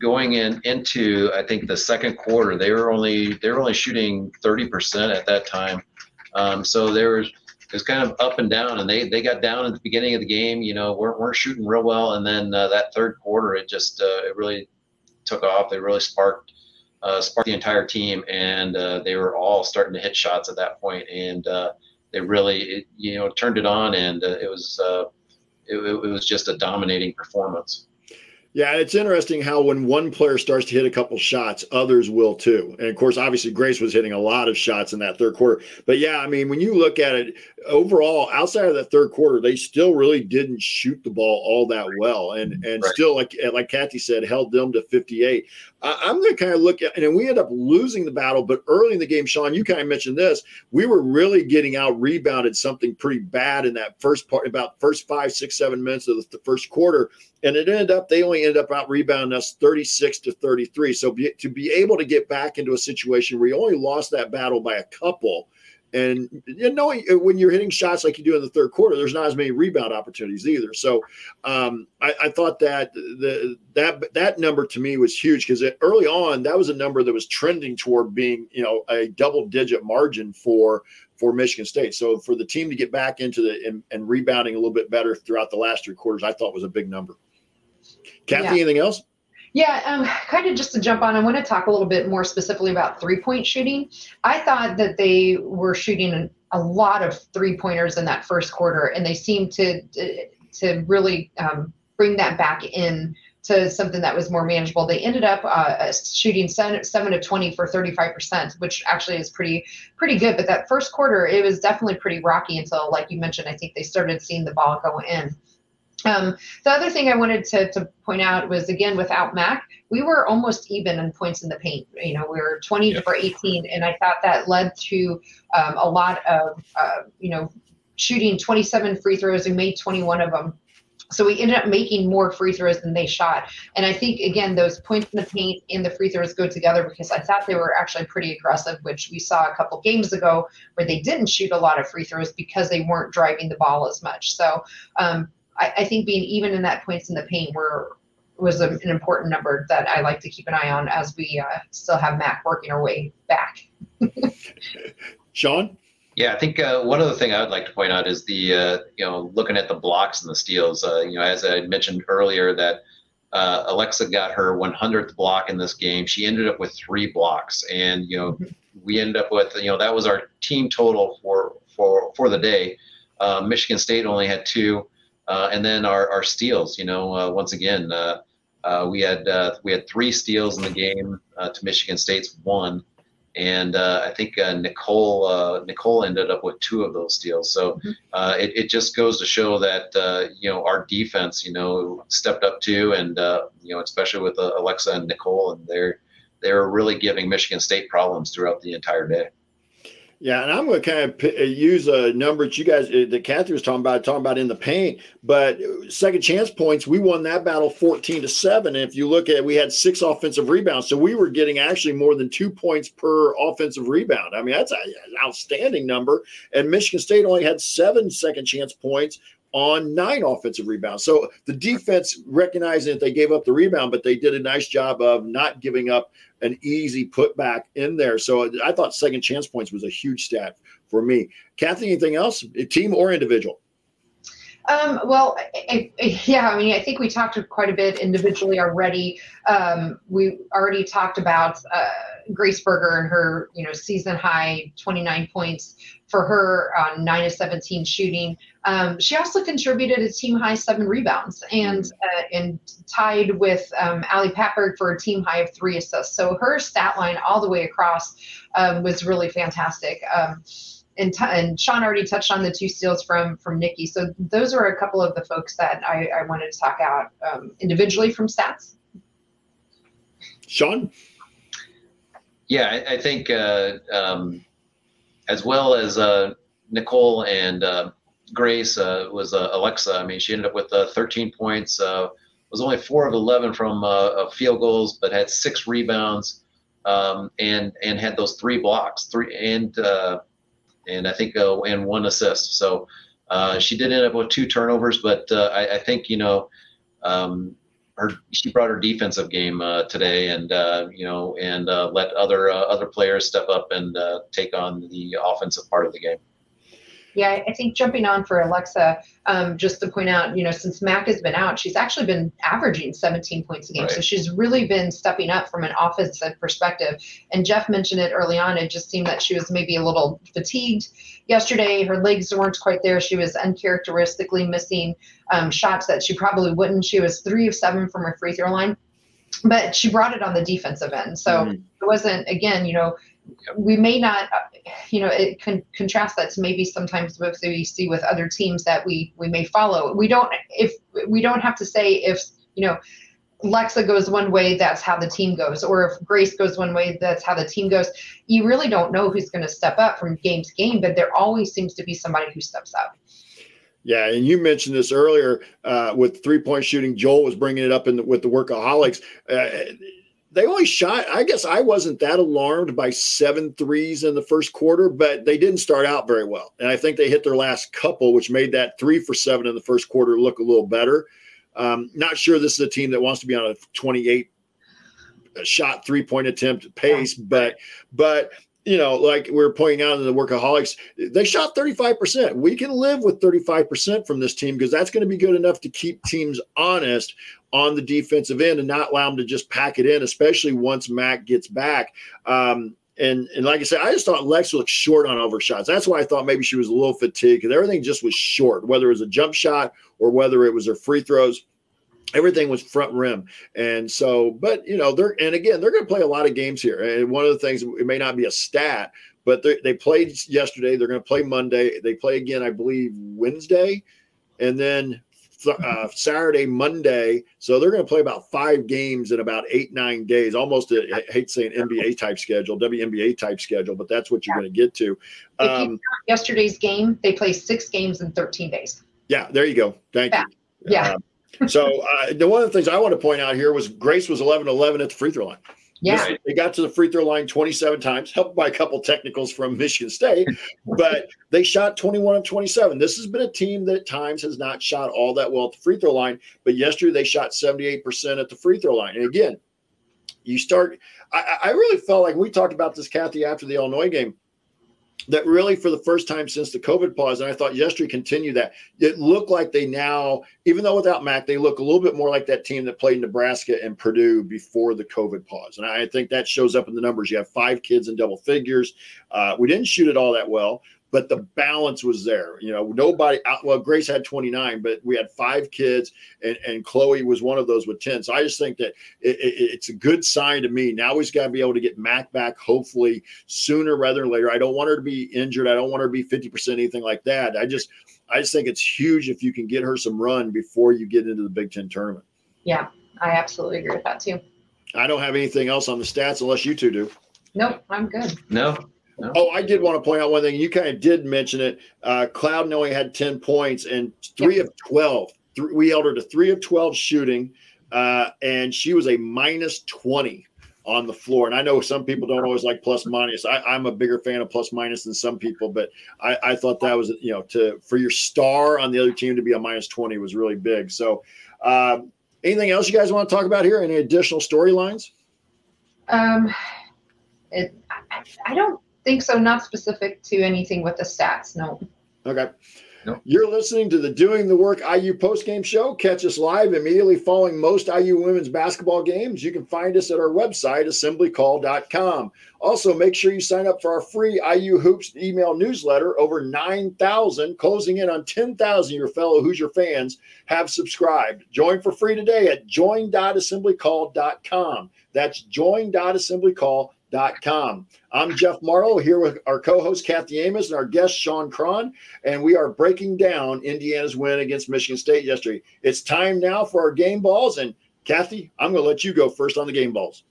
going in into I think the second quarter, they were only they were only shooting 30% at that time. Um, so there was it was kind of up and down, and they they got down at the beginning of the game. You know, weren't weren't shooting real well, and then uh, that third quarter, it just uh, it really took off. They really sparked uh, sparked the entire team, and uh, they were all starting to hit shots at that point, and uh, they really it, you know turned it on, and it was it, it was just a dominating performance. Yeah, it's interesting how when one player starts to hit a couple shots, others will too. And of course, obviously, Grace was hitting a lot of shots in that third quarter. But yeah, I mean, when you look at it overall, outside of that third quarter, they still really didn't shoot the ball all that well, and and right. still, like like Kathy said, held them to 58. I, am going to kind of look at, and we end up losing the battle. But early in the game, Sean, you kind of mentioned this. We were really getting out rebounded something pretty bad in that first part, about first five, six, seven minutes of the, the first quarter and it ended up they only ended up out rebounding us 36 to 33 so be, to be able to get back into a situation where you only lost that battle by a couple and you know when you're hitting shots like you do in the third quarter there's not as many rebound opportunities either so um, I, I, thought that the that that number to me was huge because early on that was a number that was trending toward being you know a double digit margin for for Michigan State. So for the team to get back into the and, and rebounding a little bit better throughout the last three quarters, I thought was a big number. Kathy, yeah. anything else? Yeah, um, kind of just to jump on, I want to talk a little bit more specifically about three point shooting. I thought that they were shooting a lot of three pointers in that first quarter, and they seemed to to really um, bring that back in to something that was more manageable. They ended up uh, shooting seven, seven to 20 for 35%, which actually is pretty, pretty good. But that first quarter, it was definitely pretty rocky until, like you mentioned, I think they started seeing the ball go in. Um, the other thing I wanted to, to point out was again without Mac, we were almost even in points in the paint. You know, we were 20 yep. for 18, and I thought that led to um, a lot of uh, you know shooting 27 free throws and made 21 of them. So we ended up making more free throws than they shot. And I think again those points in the paint and the free throws go together because I thought they were actually pretty aggressive, which we saw a couple games ago where they didn't shoot a lot of free throws because they weren't driving the ball as much. So um, I, I, think being even in that points in the paint were was a, an important number that I like to keep an eye on as we uh, still have Mac working our way back. Sean. Yeah, I think uh, one other thing I would like to point out is the uh, you know looking at the blocks and the steals. Uh, you know, as I mentioned earlier, that uh, Aleksa got her 100th block in this game. She ended up with three blocks, and you know mm-hmm. we ended up with you know that was our team total for for for the day. Uh, Michigan State only had two. Uh, and then our, our steals, you know, uh, once again, uh, uh we had uh, we had three steals in the game uh, to Michigan State's one, and I think Nicole Nicole ended up with two of those steals. So mm-hmm. it, it just goes to show that you know our defense, you know, stepped up too, and you know, especially with Aleksa and Nicole, and they're they're really giving Michigan State problems throughout the entire day. Yeah, and I'm going to kind of p- uh, use a number that you guys uh, that Kathy was talking about, talking about in the paint. But second chance points, we won that battle 14 to seven. And if you look at, we had six offensive rebounds, so we were getting actually more than two points per offensive rebound. I mean, that's an outstanding number. And Michigan State only had seven second chance points on nine offensive rebounds. So the defense recognizing that they gave up the rebound, but they did a nice job of not giving up an easy putback in there. So I thought second chance points was a huge stat for me. Kathy, anything else, team or individual? Um, well, I, I, yeah, I mean, I think we talked quite a bit individually already. Um, we already talked about uh, Grace Berger and her, you know, season high 29 points for her on 9 of 17 shooting. Um, she also contributed a team high seven rebounds and uh, and tied with um, Ali Patberg for a team high of three assists. So her stat line all the way across um, was really fantastic. Um, and, t- and Sean already touched on the two steals from from Nikki. So those are a couple of the folks that I, I wanted to talk out um, individually from stats. Sean. Yeah, I, I think uh, um, as well as uh, Nicole and uh, Grace uh, was uh, Aleksa. I mean, she ended up with uh, 13 points. was only four of 11 from field goals, but had six rebounds um, and and had those three blocks, three and and I think and one assist. So she did end up with two turnovers, but I, I, think you know um, her she brought her defensive game uh, today, and uh, you know and uh, let other other players step up and take on the offensive part of the game. Yeah, I think jumping on for Aleksa, um, just to point out, you know, since Mac has been out, she's actually been averaging 17 points a game. Right. So she's really been stepping up from an offensive perspective. And Jeff mentioned it early on. It just seemed that she was maybe a little fatigued yesterday. Her legs weren't quite there. She was uncharacteristically missing um, shots that she probably wouldn't. She was three of seven from her free throw line but she brought it on the defensive end. So mm. it wasn't again, you know, we may not, you know, it can contrast that to maybe sometimes what we see with other teams that we we may follow. We don't if we don't have to say if you know Lexa goes one way, that's how the team goes, or if Grace goes one way, that's how the team goes. You really don't know who's going to step up from game to game, but there always seems to be somebody who steps up. Yeah, and you mentioned this earlier uh, with three point shooting. Joel was bringing it up in the, with the workaholics. Uh, they only shot, I guess I wasn't that alarmed by seven threes in the first quarter, but they didn't start out very well. And I think they hit their last couple, which made that three for seven in the first quarter look a little better. Um, not sure this is a team that wants to be on a 28 shot three point attempt pace, but, but, you know, like we are pointing out in the workaholics, they shot 35%. We can live with 35% from this team because that's going to be good enough to keep teams honest on the defensive end and not allow them to just pack it in, especially once Mac gets back. Um, and and like I said, I just thought Lex looked short on overshots. That's why I thought maybe she was a little fatigued because everything just was short, whether it was a jump shot or whether it was her free throws. Everything was front rim, and so, but you know, they're and again, they're going to play a lot of games here. And one of the things it may not be a stat, but they played yesterday. They're going to play Monday. They play again, I believe, Wednesday, and then uh, Saturday, Monday. So they're going to play about five games in about eight, nine days. Almost, a, I hate saying NBA type schedule, WNBA type schedule, but that's what you're going to get to. Um, yesterday's game, they play six games in 13 days. Yeah, there you go. Thank yeah. you. Yeah. Uh, so uh, the one of the things I want to point out here was Grace was 11 11 at the free throw line. Yeah. They got to the free throw line 27 times, helped by a couple technicals from Michigan State, but they shot 21 of 27. This has been a team that at times has not shot all that well at the free throw line, but yesterday they shot 78% at the free throw line. And again, you start, I, I really felt like we talked about this, Kathy, after the Illinois game that really for the first time since the COVID pause, and I thought yesterday continued that. It looked like they now, even though without Mac, they look a little bit more like that team that played Nebraska and Purdue before the COVID pause. And I think that shows up in the numbers. You have five kids in double figures. Uh, we didn't shoot it all that well, but the balance was there. You know, nobody, uh, well, Grace had 29, but we had five kids, and, and Chloe was one of those with 10. So I just think that it, it, it's a good sign to me. Now he's got to be able to get Mac back, hopefully sooner rather than later. I don't want her to be injured. I don't want her to be 50%, anything like that. I just, I just think it's huge if you can get her some run before you get into the Big Ten tournament. Yeah, I absolutely agree with that too. I don't have anything else on the stats unless you two do. Nope, I'm good. No, no. Oh, I did want to point out one thing. You kind of did mention it. Uh, Cloud only had 10 points and three yep. of 12. we held her to three of 12 shooting, uh, and she was a minus 20 on the floor. And I know some people don't always like plus minus. I, am a bigger fan of plus minus than some people, but I, I, thought that was you know to for your star on the other team to be a minus 20 was really big. So um, anything else you guys want to talk about here? Any additional storylines? Um, it, I, I don't think so. Not specific to anything with the stats. No. Okay. Nope. You're listening to the Doing the Work IU postgame show. Catch us live immediately following most IU women's basketball games. You can find us at our website, assemblycall.com. Also, make sure you sign up for our free IU Hoops email newsletter. Over 9,000, closing in on 10,000 your fellow Hoosier fans have subscribed. Join for free today at join.assemblycall.com. That's join.assemblycall.com Com. I'm Jeff Marlow here with our co-host Kathy Amos and our guest Sean Cron, and we are breaking down Indiana's win against Michigan State yesterday. It's time now for our game balls, and Kathy, I'm going to let you go first on the game balls.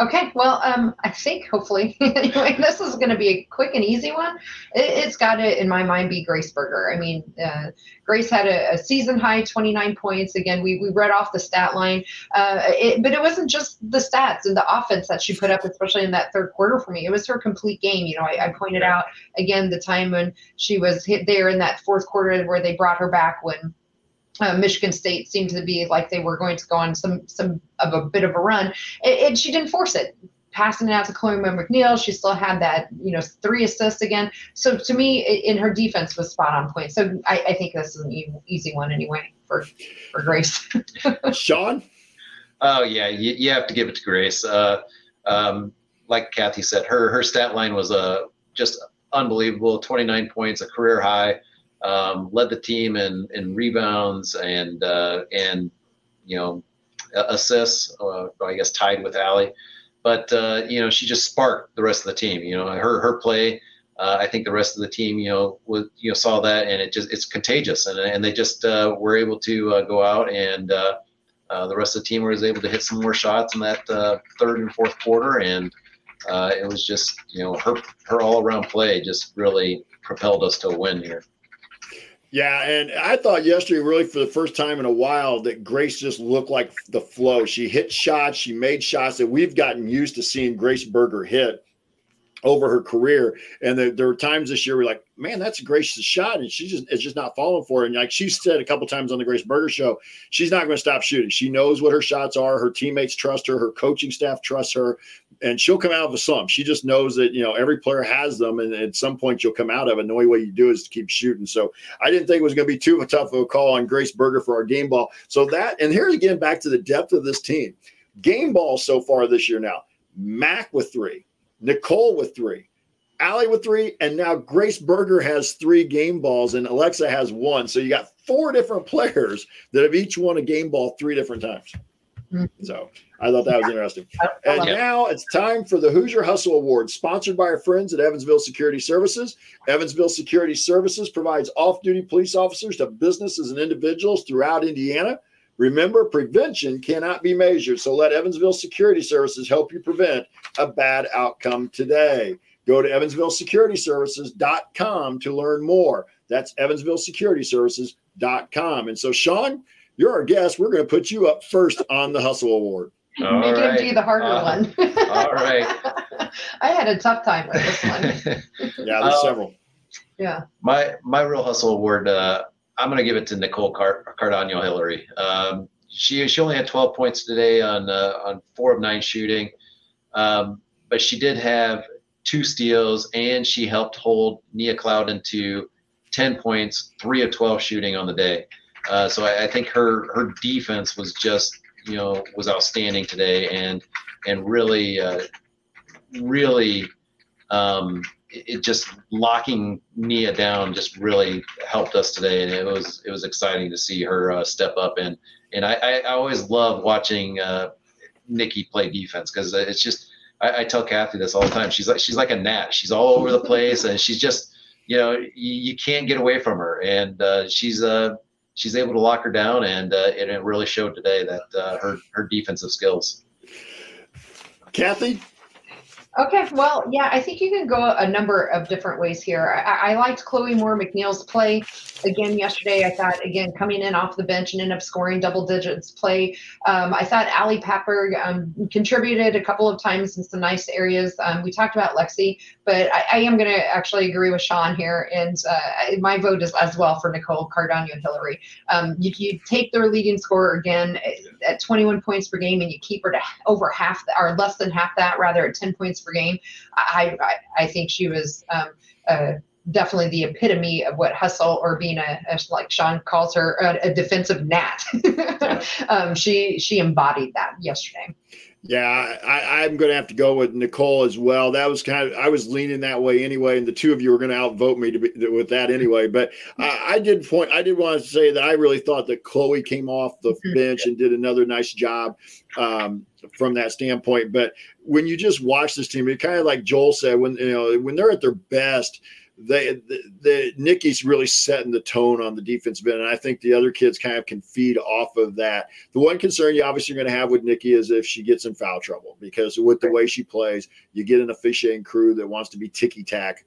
Okay, well, um, I think hopefully, anyway, this is going to be a quick and easy one. It, has got to, in my mind, be Grace Berger. I mean, uh, Grace had a, a, season high 29 points. Again, we, we read off the stat line, uh, it, but it wasn't just the stats and the offense that she put up, especially in that third quarter for me. It was her complete game. You know, I, I pointed out again the time when she was hit there in that fourth quarter where they brought her back when uh, Michigan State seemed to be like they were going to go on some some of a bit of a run, and, she didn't force it. Passing it out to Chloe McNeil, she still had that you know three assists again. So to me, in her defense was spot on point. So I, I think this is an easy one anyway for for Grace. Sean. Oh yeah, you, you, have to give it to Grace. Uh, um, like Kathy said, her her stat line was a uh, just unbelievable. Twenty nine points, a career high um, led the team in, in rebounds and uh, and you know assists. Uh, I guess tied with Ali, but uh, you know she just sparked the rest of the team. You know her her play. Uh, I think the rest of the team, you know, was, you know saw that and it just it's contagious and and they just uh, were able to uh, go out and the rest of the team was able to hit some more shots in that third and fourth quarter and it was just you know her her all around play just really propelled us to a win here. Yeah, and I thought yesterday, really for the first time in a while, that Grace just looked like the flow. She hit shots, she made shots that we've gotten used to seeing Grace Berger hit over her career. And there, there were times this year we're like, man, that's a gracious shot, and she just it's just not falling for it. And like she said a couple times on the Grace Berger show, she's not going to stop shooting. She knows what her shots are. Her teammates trust her. Her coaching staff trusts her, and she'll come out of a slump. She just knows that you know every player has them, and at some point you'll come out of it. And the only way you do is to keep shooting. So I didn't think it was going to be too tough of a call on Grace Berger for our game ball. So that and here's again back to the depth of this team. Game ball so far this year now. Mac with three, Nicole with three, Ali with three, and now Grace Berger has three game balls, and Aleksa has one. So you got four different players that have each won a game ball three different times. Mm-hmm. So I thought that was interesting. And now it's time for the Hoosier Hustle Award, sponsored by our friends at Evansville Security Services. Evansville Security Services provides off duty police officers to businesses and individuals throughout Indiana. Remember, prevention cannot be measured. So let Evansville Security Services help you prevent a bad outcome today. Go to evansvillesecurityservices.com to learn more. That's evansvillesecurityservices.com. And so, Sean, you're our guest. We're going to put you up first on the Hustle Award. All Make right. him do the harder uh, one. all right. I had a tough time with this one. yeah, there's uh, several. Yeah. My my real hustle award. Uh, I'm going to give it to Nicole Car- Cardano Hillary. Um, she she only had 12 points today on uh, on four of nine shooting, um, but she did have two steals, and she helped hold Nia Clouden to 10 points, three of 12 shooting on the day. Uh, so I, I, think her her defense was just you know was outstanding today, and and really uh, really um, it just locking Nia down just really helped us today, and it was it was exciting to see her uh, step up and and I, I always love watching uh, Nikki play defense because it's just I, I, tell Kathy this all the time. She's like she's like a gnat. She's all over the place, and she's just you know you, you can't get away from her. And uh, she's uh she's able to lock her down, and uh, it, it really showed today that uh, her her defensive skills. Kathy. Okay, well, yeah, I think you can go a number of different ways here. I, I, liked Chloe Moore McNeil's play again yesterday. I thought, again, coming in off the bench and end up scoring double digits play. Um, I thought Ali Patberg um, contributed a couple of times in some nice areas. Um, we talked about Lexi, but I, I am going to actually agree with Sean here. And uh, my vote is as well for Nicole Cardano and Hillary. Um, you, you take their leading scorer again at 21 points per game and you keep her to over half or less than half that, rather at 10 points per game. I, I, I think she was um, uh, definitely the epitome of what hustle or being a, as like Sean calls her a, a defensive gnat. um, she she embodied that yesterday. Yeah, I, am going to have to go with Nicole as well. That was kind of I was leaning that way anyway, and the two of you were going to outvote me to be, with that anyway. But I, I did point I did want to say that I really thought that Chloe came off the mm-hmm. bench and did another nice job um, from that standpoint. But when you just watch this team, it kind of like Joel said when you know when they're at their best they the, the Nikki's really setting the tone on the defensive end, and I think the other kids kind of can feed off of that. The one concern you obviously are going to have with Nikki is if she gets in foul trouble because with the way she plays, you get an officiating crew that wants to be ticky tack.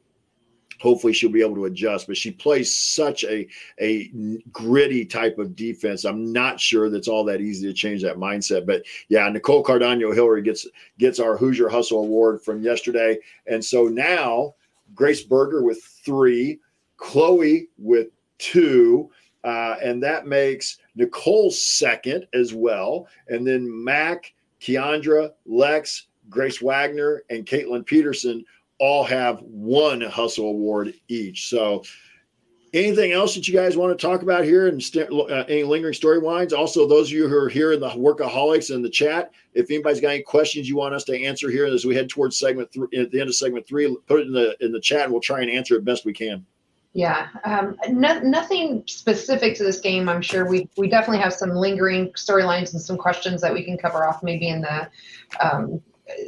Hopefully she'll be able to adjust, but she plays such a a gritty type of defense. I'm not sure that's all that easy to change that mindset. But yeah, Nicole Cardano Hillary gets gets our Hoosier Hustle Award from yesterday, and so now Grace Berger with three, Chloe with two, uh, and that makes Nicole second as well. And then Mac, Kiandra, Lex, Grace Wagner, and Caitlin Peterson all have one hustle award each. So Anything else that you guys want to talk about here and st- uh, any lingering storylines? Also, those of you who are here in the workaholics in the chat, if anybody's got any questions you want us to answer here as we head towards segment three, at the end of segment three, put it in the in the chat and we'll try and answer it best we can. Yeah, um, no, nothing specific to this game. I'm sure we we definitely have some lingering storylines and some questions that we can cover off maybe in the um,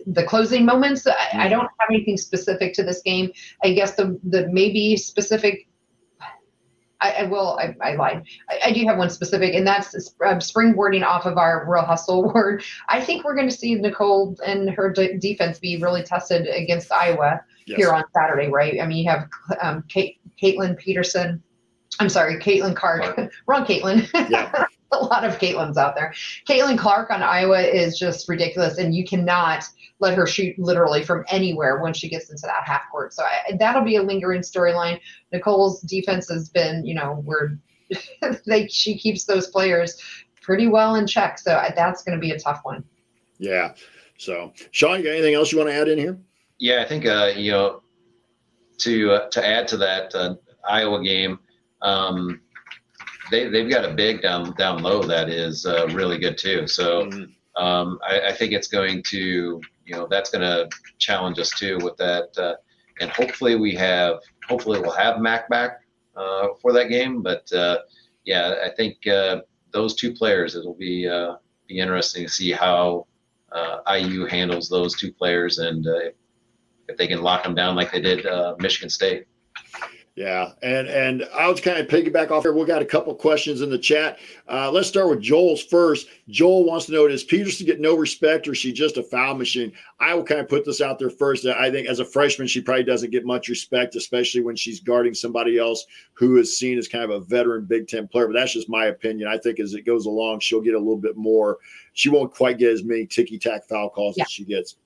the closing moments. I, I, don't have anything specific to this game. I guess the the maybe specific I, I will. I, I lied. I, I, do have one specific, and that's uh, springboarding off of our real hustle word. I think we're going to see Nicole and her de- defense be really tested against Iowa yes. here on Saturday, right? I mean, you have um, Kate, Caitlin Peterson. I'm sorry, Caitlin Clark. Wrong, Caitlin. Yeah. a lot of Caitlins out there. Caitlin Clark on Iowa is just ridiculous, and you cannot let her shoot literally from anywhere when she gets into that half court. So I, that'll be a lingering storyline. Nicole's defense has been, you know, where they she keeps those players pretty well in check. So that's going to be a tough one. Yeah. So Sean, you got anything else you want to add in here? Yeah, I think uh, you know to uh, to add to that uh, Iowa game. Um, they they've got a big down down low that is uh, really good too. So mm-hmm. um, I, I, think it's going to you know that's going to challenge us too with that, uh, and hopefully we have hopefully we'll have Mac back uh, for that game. But uh, yeah, I think uh, those two players it'll be uh, be interesting to see how IU handles those two players and if they can lock them down like they did Michigan State. Yeah, and and I'll kind of piggyback off here. We've got a couple questions in the chat. Uh, let's start with Joel's first. Joel wants to know: Does Peterson get no respect, or is she just a foul machine? I will kind of put this out there first. That I think as a freshman, she probably doesn't get much respect, especially when she's guarding somebody else who is seen as kind of a veteran Big Ten player. But that's just my opinion. I think as it goes along, she'll get a little bit more. She won't quite get as many ticky tack foul calls yeah. as she gets.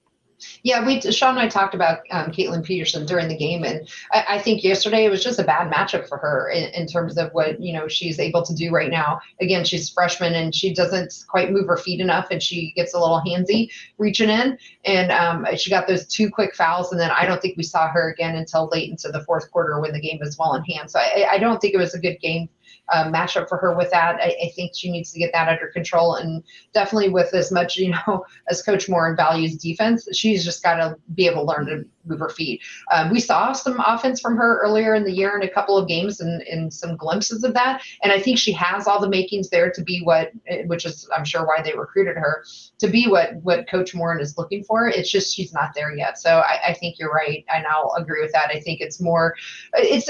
Yeah, we Sean and I talked about um, Caitlin Peterson during the game, and I, I, think yesterday it was just a bad matchup for her in, in, terms of what you know she's able to do right now. Again, she's freshman and she doesn't quite move her feet enough, and she gets a little handsy reaching in, and um, she got those two quick fouls, and then I don't think we saw her again until late into the fourth quarter when the game was well in hand. So I, I don't think it was a good game uh, matchup for her with that. I, I, think she needs to get that under control, and definitely with as much you know as Coach Moren values defense, she's just got to be able to learn to move her feet. Um, we saw some offense from her earlier in the year in a couple of games and, and some glimpses of that, and I think she has all the makings there to be what, which is I'm sure why they recruited her to be what what Coach Moren is looking for. It's just she's not there yet. So I, I think you're right, and I'll agree with that. I think it's more, it's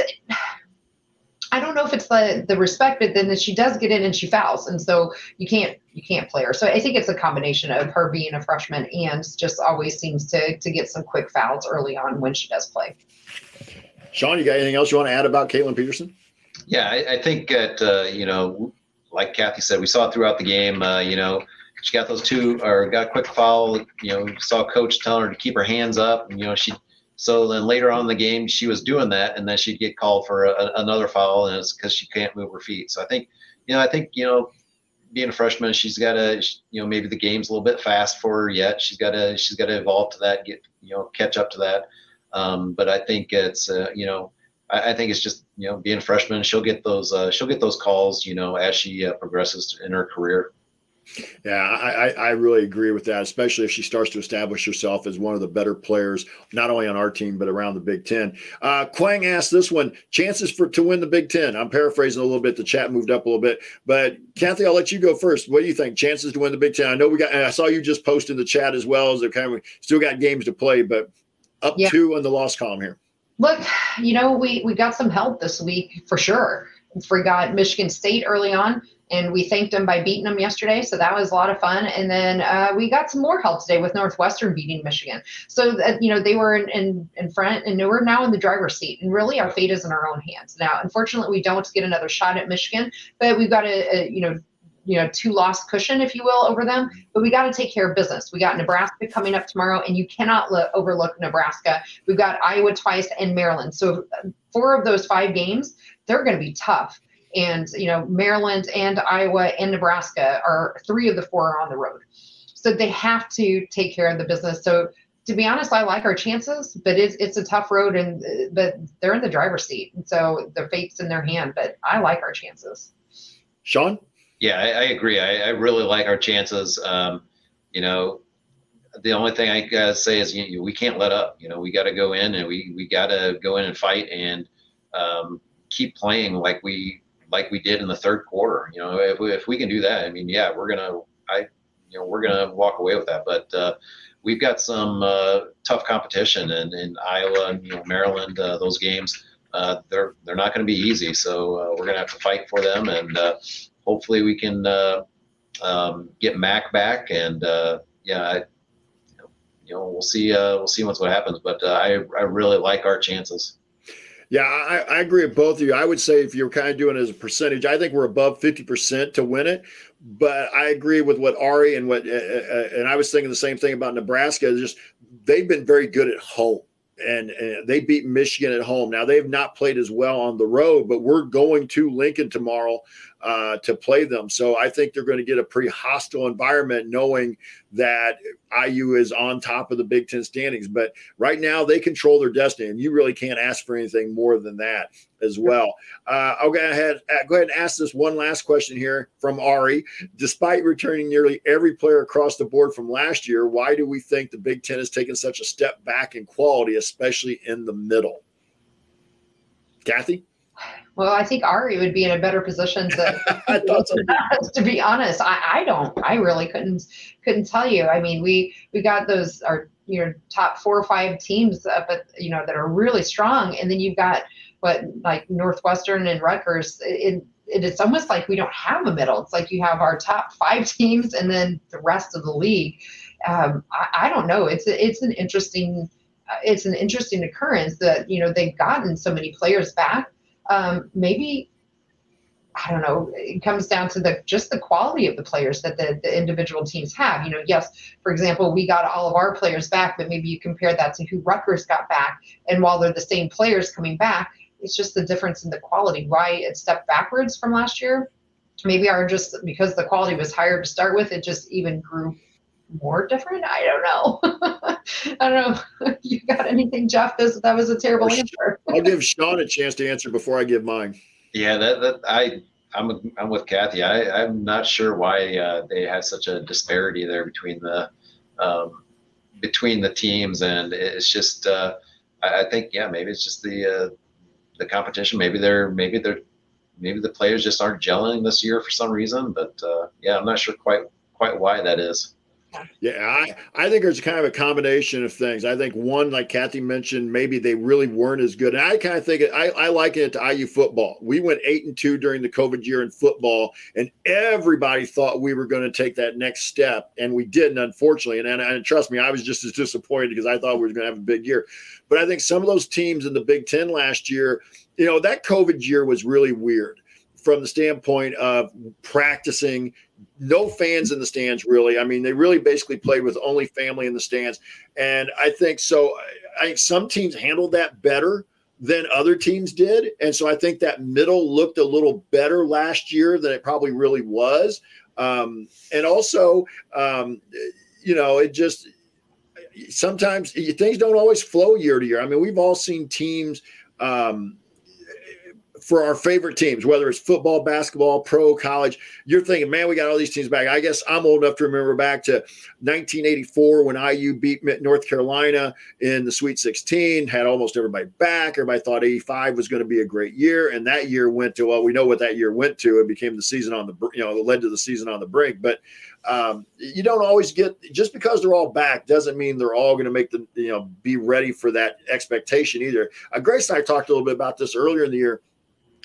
I don't know if it's the the respect, but then she does get in and she fouls, and so you can't you can't play her. So I think it's a combination of her being a freshman and just always seems to to get some quick fouls early on when she does play. Sean, you got anything else you want to add about Caitlin Peterson? Yeah, I, I think that uh, you know, like Kathy said, we saw throughout the game. Uh, you know, she got those two or got a quick foul. You know, saw coach telling her to keep her hands up, and you know she. So then later on in the game, she was doing that, and then she'd get called for a, another foul, and it's because she can't move her feet. So I think, you know, I think you know, being a freshman, she's got to, you know, maybe the game's a little bit fast for her yet. She's got to, she's got to evolve to that, get, you know, catch up to that. Um, but I think it's, uh, you know, I, I, think it's just, you know, being a freshman, she'll get those, uh, she'll get those calls, you know, as she uh, progresses in her career. Yeah, I, I really agree with that, especially if she starts to establish herself as one of the better players, not only on our team, but around the Big Ten. Uh, Quang asked this one chances for to win the Big Ten. I'm paraphrasing a little bit. The chat moved up a little bit. But Kathy, I'll let you go first. What do you think? Chances to win the Big Ten? I know we got, I saw you just post in the chat as well as they're kind of still got games to play, but up yeah. two on the loss column here. Look, you know, we, we got some help this week for sure. We got Michigan State early on and we thanked them by beating them yesterday. So that was a lot of fun. And then uh, we got some more help today with Northwestern beating Michigan. So that, you know they were in, in, in front, and we're now in the driver's seat. And really, our fate is in our own hands now. Unfortunately, we don't get another shot at Michigan, but we've got a, a you know you know two loss cushion if you will over them but we got to take care of business we got nebraska coming up tomorrow and you cannot lo- overlook nebraska we've got iowa twice and maryland so four of those five games they're going to be tough and you know Maryland and Iowa and Nebraska are three of the four are on the road, so they have to take care of the business. So to be honest, I like our chances, but it's it's a tough road, and but they're in the driver's seat, and so the fate's in their hand. But I like our chances. Sean, yeah, I, I agree. I, I, really like our chances. Um, you know, the only thing I gotta say is you know, we can't let up. You know, we got to go in and we we got to go in and fight and um, keep playing like we like we did in the third quarter. You know, if we, if we can do that, I mean, yeah, we're gonna, I, you know, we're gonna walk away with that. But uh, we've got some uh, tough competition in, in Iowa and you know Maryland. Uh, those games, uh, they're they're not going to be easy. So uh, we're gonna have to fight for them, and hopefully we can um, get Mac back. And yeah, I, you know, we'll see. we'll see what happens. But I I really like our chances. Yeah, I, I, agree with both of you. I would say if you're kind of doing it as a percentage, I think we're above 50% to win it. But I agree with what Ari and what, uh, uh, and I was thinking the same thing about Nebraska. Just they've been very good at home. And, and, they beat Michigan at home. Now they have not played as well on the road, but we're going to Lincoln tomorrow uh, to play them. So I think they're going to get a pretty hostile environment, knowing that IU is on top of the Big Ten standings. But right now, they control their destiny, and you really can't ask for anything more than that as well. Uh, I'll go ahead, uh, go ahead and ask this one last question here from Ari. Despite returning nearly every player across the board from last year, why do we think the Big Ten has taken such a step back in quality, especially in the middle? Kathy? Well, I think Ari would be in a better position to so. to be honest. I, I don't. I really couldn't couldn't tell you. I mean, we we got those our you know top four or five teams up at you know that are really strong, and then you've got what like Northwestern and Rutgers. It, it, it's almost like we don't have a middle. It's like you have our top five teams and then the rest of the league. Um, I, I don't know. It's it's an interesting it's an interesting occurrence that you know they've gotten so many players back um, maybe I don't know. It comes down to the just the quality of the players that the, the individual teams have. You know, yes, for example, we got all of our players back, but maybe you compare that to who Rutgers got back, and while they're the same players coming back, it's just the difference in the quality. Why it stepped backwards from last year? Maybe our just because the quality was higher to start with, it just even grew more different. I don't know. I don't know. you got anything, Jeff? This that was a terrible answer. I'll give Sean a chance to answer before I give mine. Yeah, that, that I I'm I'm with Kathy. I I'm not sure why uh, they had such a disparity there between the um, between the teams, and it's just uh, I, I, think yeah maybe it's just the uh, the competition. Maybe they're maybe they're maybe the players just aren't gelling this year for some reason. But uh, yeah, I'm not sure quite quite why that is. Yeah, I, I think there's kind of a combination of things. I think one, like Kathy mentioned, maybe they really weren't as good. And I kind of think it, I, I liken it to IU football. We went eight and two during the COVID year in football, and everybody thought we were going to take that next step, and we didn't, unfortunately. And, and, and trust me, I was just as disappointed because I thought we were going to have a big year. But I think some of those teams in the Big Ten last year, you know, that COVID year was really weird from the standpoint of practicing. No fans in the stands really. I mean they really basically played with only family in the stands. And i think so i think some teams handled that better than other teams did. And so i think that middle looked a little better last year than it probably really was. Um, and also um, you know it just sometimes things don't always flow year to year. I mean we've all seen teams um, for our favorite teams, whether it's football, basketball, pro, college, you're thinking, man, we got all these teams back. I guess I'm old enough to remember back to 1984 when IU beat North Carolina in the Sweet 16, had almost everybody back. Everybody thought 85 was going to be a great year. And that year went to, well, we know what that year went to. It became the season on the, you know, it led to the season on the brink. But um, you don't always get, just because they're all back doesn't mean they're all going to make the, you know, be ready for that expectation either. Uh, Grace and I talked a little bit about this earlier in the year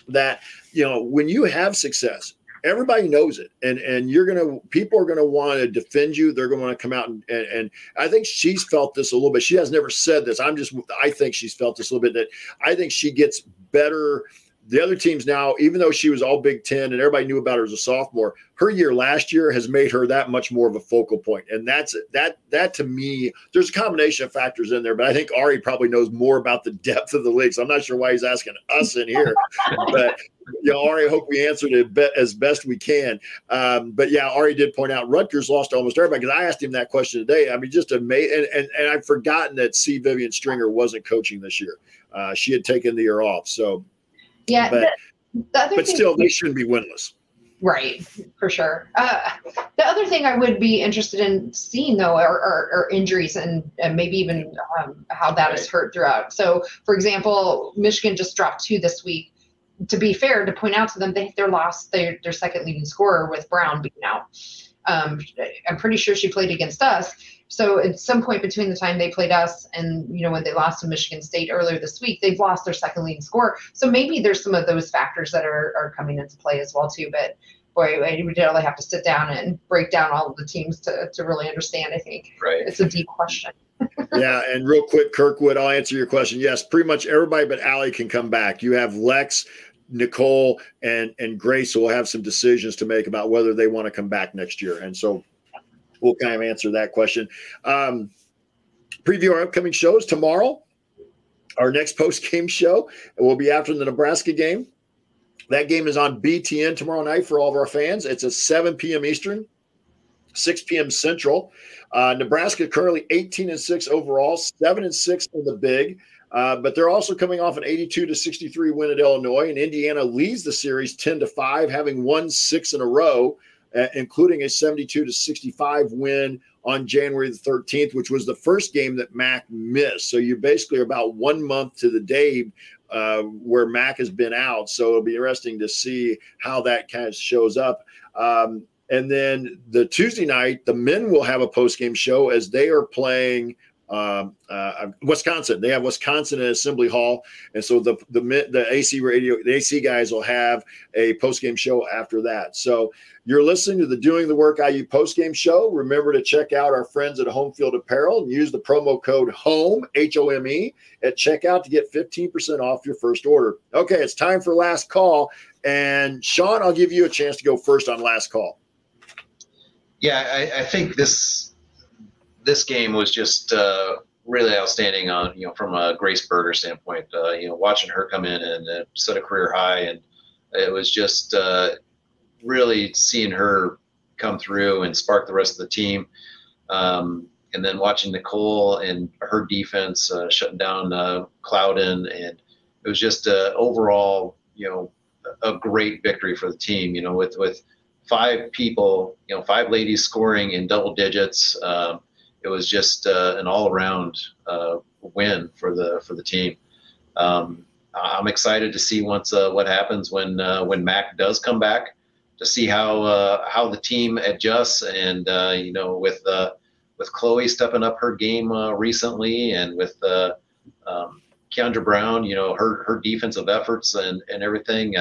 that you know when you have success everybody knows it. And and you're gonna people are gonna want to defend you. They're gonna want to come out and, and, and i think she's felt this a little bit. She has never said this. I'm just i think she's felt this a little bit that i think she gets better the other teams now, even though she was all Big Ten and everybody knew about her as a sophomore, her year last year has made her that much more of a focal point. And that's that that to me, there's a combination of factors in there, but I think Ari probably knows more about the depth of the league. So I'm not sure why he's asking us in here. but you know, Ari, I hope we answered it as best we can. Um, but yeah, Ari did point out Rutgers lost almost everybody because I asked him that question today. I mean, just amazing. And, and, and I've forgotten that C. Vivian Stringer wasn't coaching this year. Uh, she had taken the year off. So yeah, but, the, but still, they shouldn't be winless. Right, for sure. Uh, the other thing I would be interested in seeing, though, are, are, are injuries and, and, maybe even um, how that right. is hurt throughout. So, for example, Michigan just dropped two this week. To be fair, to point out to them, they, they're lost their, their second leading scorer with Brown being out. Um, I'm pretty sure she played against us. So at some point between the time they played us and you know when they lost to Michigan State earlier this week, they've lost their second leading score. So maybe there's some of those factors that are, are coming into play as well too. But boy, we really have to sit down and break down all of the teams to, to really understand. I think right. it's a deep question. yeah, and real quick, Kirkwood, I'll answer your question. Yes, pretty much everybody but Ali can come back. You have Lex, Nicole, and and Grace will have some decisions to make about whether they want to come back next year. And so we'll kind of answer that question. Um, preview our upcoming shows tomorrow. Our next post game show will be after the Nebraska game. That game is on BTN tomorrow night for all of our fans. It's at 7 p.m. Eastern, 6 p.m. Central. Uh, Nebraska currently 18 and 6 overall, 7 and 6 in the big. Uh, but they're also coming off an 82 to 63 win at Illinois, and Indiana leads the series 10 to 5, having won six in a row uh, including a 72 to 65 win on January the 13th, which was the first game that Mac missed. So you're basically about one month to the day uh, where Mac has been out. So it'll be interesting to see how that kind of shows up. Um, and then the Tuesday night, the men will have a post game show as they are playing um, uh, Wisconsin. They have Wisconsin at Assembly Hall, and so the the the AC radio the AC guys will have a post game show after that. So you're listening to the Doing the Work IU post game show. Remember to check out our friends at Home Field Apparel and use the promo code HOME H O M E at checkout to get 15% off your first order. Okay, it's time for last call, and Sean, I'll give you a chance to go first on last call. Yeah, I, I think this this game was just uh, really outstanding on you know from a Grace Berger standpoint. Uh, you know, watching her come in and uh, set a career high, and it was just uh, really seeing her come through and spark the rest of the team. Um, and then watching Nicole and her defense uh, shutting down uh, Clouden, and it was just overall, you know, a great victory for the team. You know, with with five people, you know, five ladies scoring in double digits. Um, it was just uh, an all-around uh, win for the for the team. Um, I'm excited to see once uh, what happens when uh, when Mac does come back. to see how uh, how the team adjusts, and uh, you know, with with Chloe stepping up her game recently, and with um, Kiandra Browne, you know, her her defensive efforts and and everything.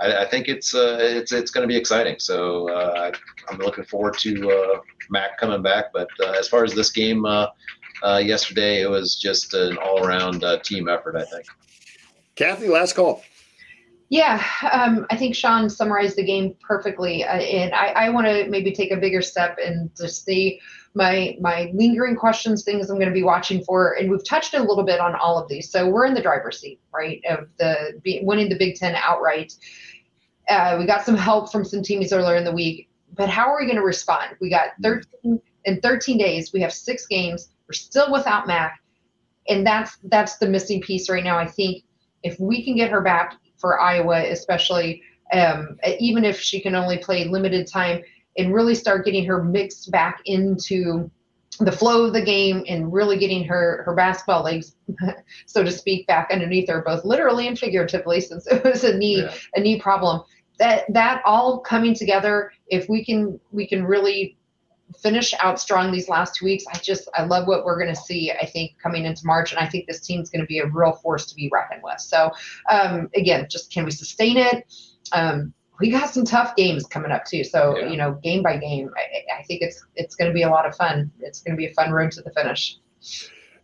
I, I, think it's uh, it's it's going to be exciting. So uh, I'm looking forward to uh, Mac coming back. But uh, as far as this game uh, uh, yesterday, it was just an all around team effort. I think. Kathy, last call. Yeah, um, I think Sean summarized the game perfectly, and I, I want to maybe take a bigger step and just see my my lingering questions, things I'm going to be watching for, and we've touched a little bit on all of these. So we're in the driver's seat, right, of the winning the Big Ten outright. Uh, we got some help from some teams earlier in the week, but how are we going to respond? We got mm-hmm. 13 in 13 days. We have six games. We're still without Mac, and that's that's the missing piece right now. I think if we can get her back for Iowa, especially, um, even if she can only play limited time, and really start getting her mixed back into the flow of the game and really getting her her basketball legs, so to speak, back underneath her, both literally and figuratively, since it was a knee yeah. a knee problem. That that all coming together, if we can we can really finish out strong these last two weeks. I just I love what we're going to see. I think coming into March, and I think this team's going to be a real force to be reckoned with. So um, again, just can we sustain it? Um, we got some tough games coming up too. So yeah. you know, game by game, I, I think it's it's going to be a lot of fun. It's going to be a fun road to the finish.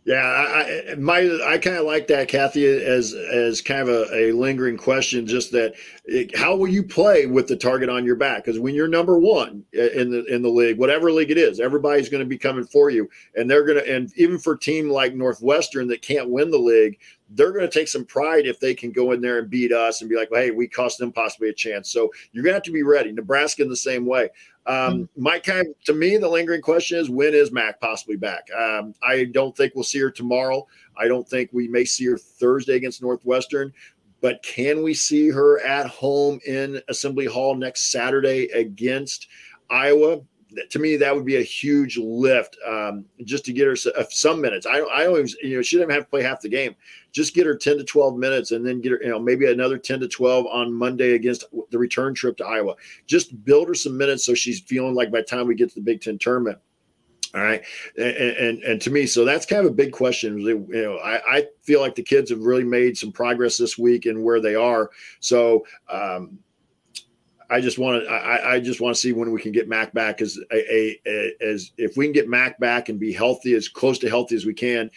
Yeah, I, my I kind of like that, Kathy, as as kind of a, a lingering question. Just that, it, how will you play with the target on your back? Because when you're number one in the in the league, whatever league it is, everybody's going to be coming for you, and they're going to. And even for a team like Northwestern that can't win the league, they're going to take some pride if they can go in there and beat us and be like, well, hey, we cost them possibly a chance. So you're going to have to be ready. Nebraska in the same way. Um, mm-hmm. my kind of, to me, the lingering question is when is Mac possibly back? Um, I don't think we'll see her tomorrow. I don't think we may see her Thursday against Northwestern. But can we see her at home in Assembly Hall next Saturday against Iowa? To me, that would be a huge lift um, just to get her uh, some minutes. I, I always, you know, she doesn't have to play half the game. Just get her 10 to 12 minutes and then get her, you know, maybe another 10 to 12 on Monday against the return trip to Iowa. Just build her some minutes so she's feeling like by the time we get to the Big Ten tournament. All right. And, and, and to me, so that's kind of a big question. You know, I, I feel like the kids have really made some progress this week and where they are. So, um, I just want to I, I, just want to see when we can get Mac back as a, a, a, as if we can get Mac back and be healthy as close to healthy as we can.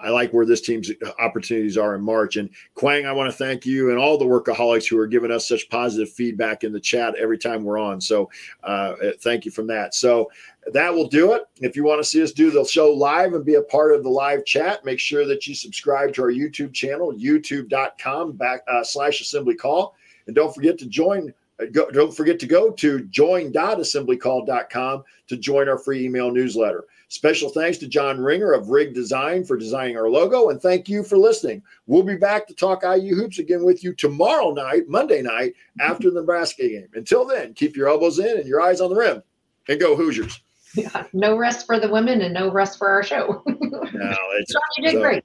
I like where this team's opportunities are in March. And Quang, I want to thank you and all the workaholics who are giving us such positive feedback in the chat every time we're on. So uh, thank you from that. So that will do it. If you want to see us do the show live and be a part of the live chat, make sure that you subscribe to our YouTube channel, youtube.com back uh, slash assembly call. And don't forget to join. Uh, go, don't forget to go to join.assemblycall.com to join our free email newsletter. Special thanks to John Ringer of Rig Design for designing our logo, and thank you for listening. We'll be back to talk IU hoops again with you tomorrow night, Monday night, after the Nebraska game. Until then, keep your elbows in and your eyes on the rim, and go Hoosiers. Yeah, no rest for the women and no rest for our show. no, it's, John, you did so, great.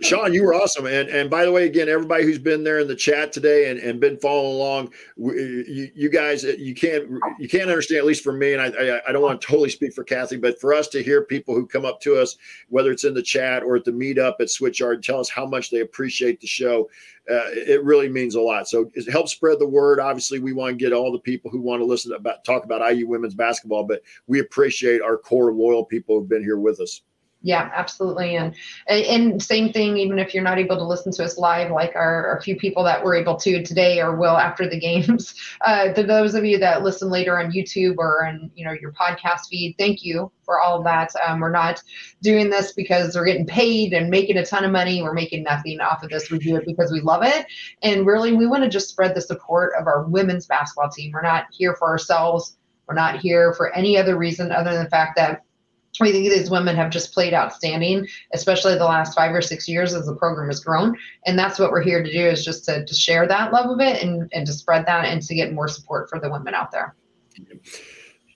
Sean, you were awesome. And and by the way, again, everybody who's been there in the chat today and, and been following along, you, you guys, you can't you can't understand. At least for me, and I, I, I don't want to totally speak for Kathy, but for us to hear people who come up to us, whether it's in the chat or at the meetup at Switchyard, tell us how much they appreciate the show. Uh, it really means a lot. So it helps spread the word. Obviously, we want to get all the people who want to listen about talk about IU women's basketball, but we appreciate our core loyal people who've been here with us yeah absolutely and and same thing even if you're not able to listen to us live like our, our few people that were able to today or will after the games uh, to those of you that listen later on youtube or on you know your podcast feed thank you for all of that um, we're not doing this because we're getting paid and making a ton of money we're making nothing off of this we do it because we love it and really we want to just spread the support of our women's basketball team we're not here for ourselves we're not here for any other reason other than the fact that we think these women have just played outstanding, especially the last five or six years as the program has grown. And that's what we're here to do is just to, to share that love of it and, and to spread that and to get more support for the women out there.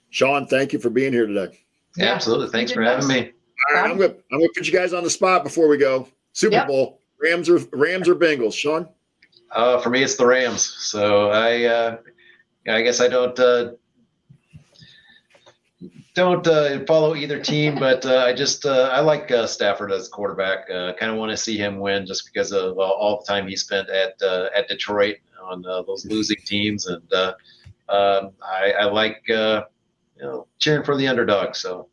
Sean, thank you for being here today. Yeah, Absolutely. Thanks for having me. All right, I'm gonna I'm gonna put you guys on the spot before we go. Super yep. Bowl, Rams or Rams or Bengals, Sean? Uh, for me, it's the Rams. So I uh, yeah, I guess I don't uh, don't uh, follow either team, but uh, I just uh, I like uh, Stafford as quarterback. Uh, kind of want to see him win just because of all, all the time he spent at uh, at Detroit on uh, those losing teams, and uh, um, I, I like uh, you know cheering for the underdog. So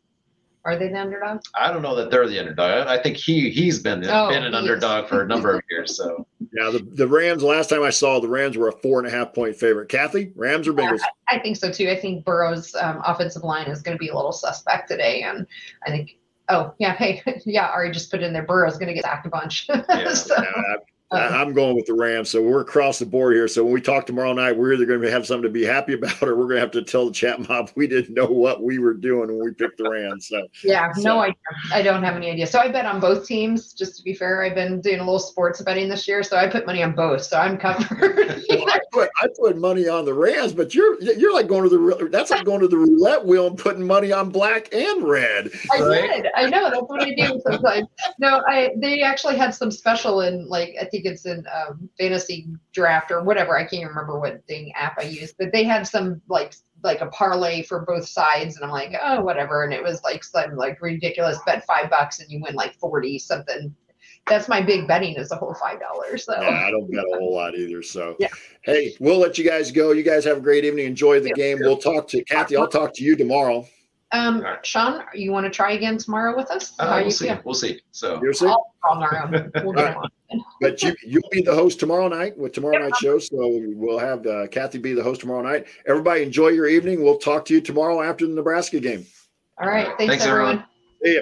Are they the underdog? I don't know that they're the underdog. I think he he's been Oh, been an he is. underdog for a number of years. So Yeah, the, the Rams, last time I saw the Rams were a four and a half point favorite. Kathy, Rams or Bengals? I think so too. I think Burrow's um, offensive line is going to be a little suspect today, and I think. Oh yeah, hey yeah. Ari just put in there. Burrow's going to get sacked a bunch. Yeah. So, Yeah, I, uh, I'm going with the Rams. So we're across the board here. So when we talk tomorrow night, we're either going to have something to be happy about or we're going to have to tell the chat mob we didn't know what we were doing when we picked the Rams. So yeah, So- no idea. I don't have any idea. So I bet on both teams. Just to be fair, I've been doing a little sports betting this year, so I put money on both. So I'm covered. I put I put money on the Rams, but you're you're like going to the that's like going to the roulette wheel and putting money on black and red. I Right. did. I know that's what I do sometimes. No, I they actually had some special in like I think it's in um, fantasy draft or whatever. I can't remember what thing app I used, but they had some like like a parlay for both sides, and I'm like, oh whatever, and it was like some like ridiculous bet five bucks and you win like forty something. That's my big betting is a whole five dollars. So Yeah, I don't bet a whole lot either. So Yeah. hey, we'll let you guys go. You guys have a great evening. Enjoy the Yeah. game. We'll talk to Kathy. I'll talk to you tomorrow. Um, All right. Sean, you want to try again tomorrow with us? uh, we'll you see. feel? We'll see. So You're sick? All on our own. We'll get All on. But you you'll be the host tomorrow night with tomorrow night's show. So we'll have uh, Kathy be the host tomorrow night. Everybody enjoy your evening. We'll talk to you tomorrow after the Nebraska game. All right. Thanks, Thanks, everyone. everyone. See ya.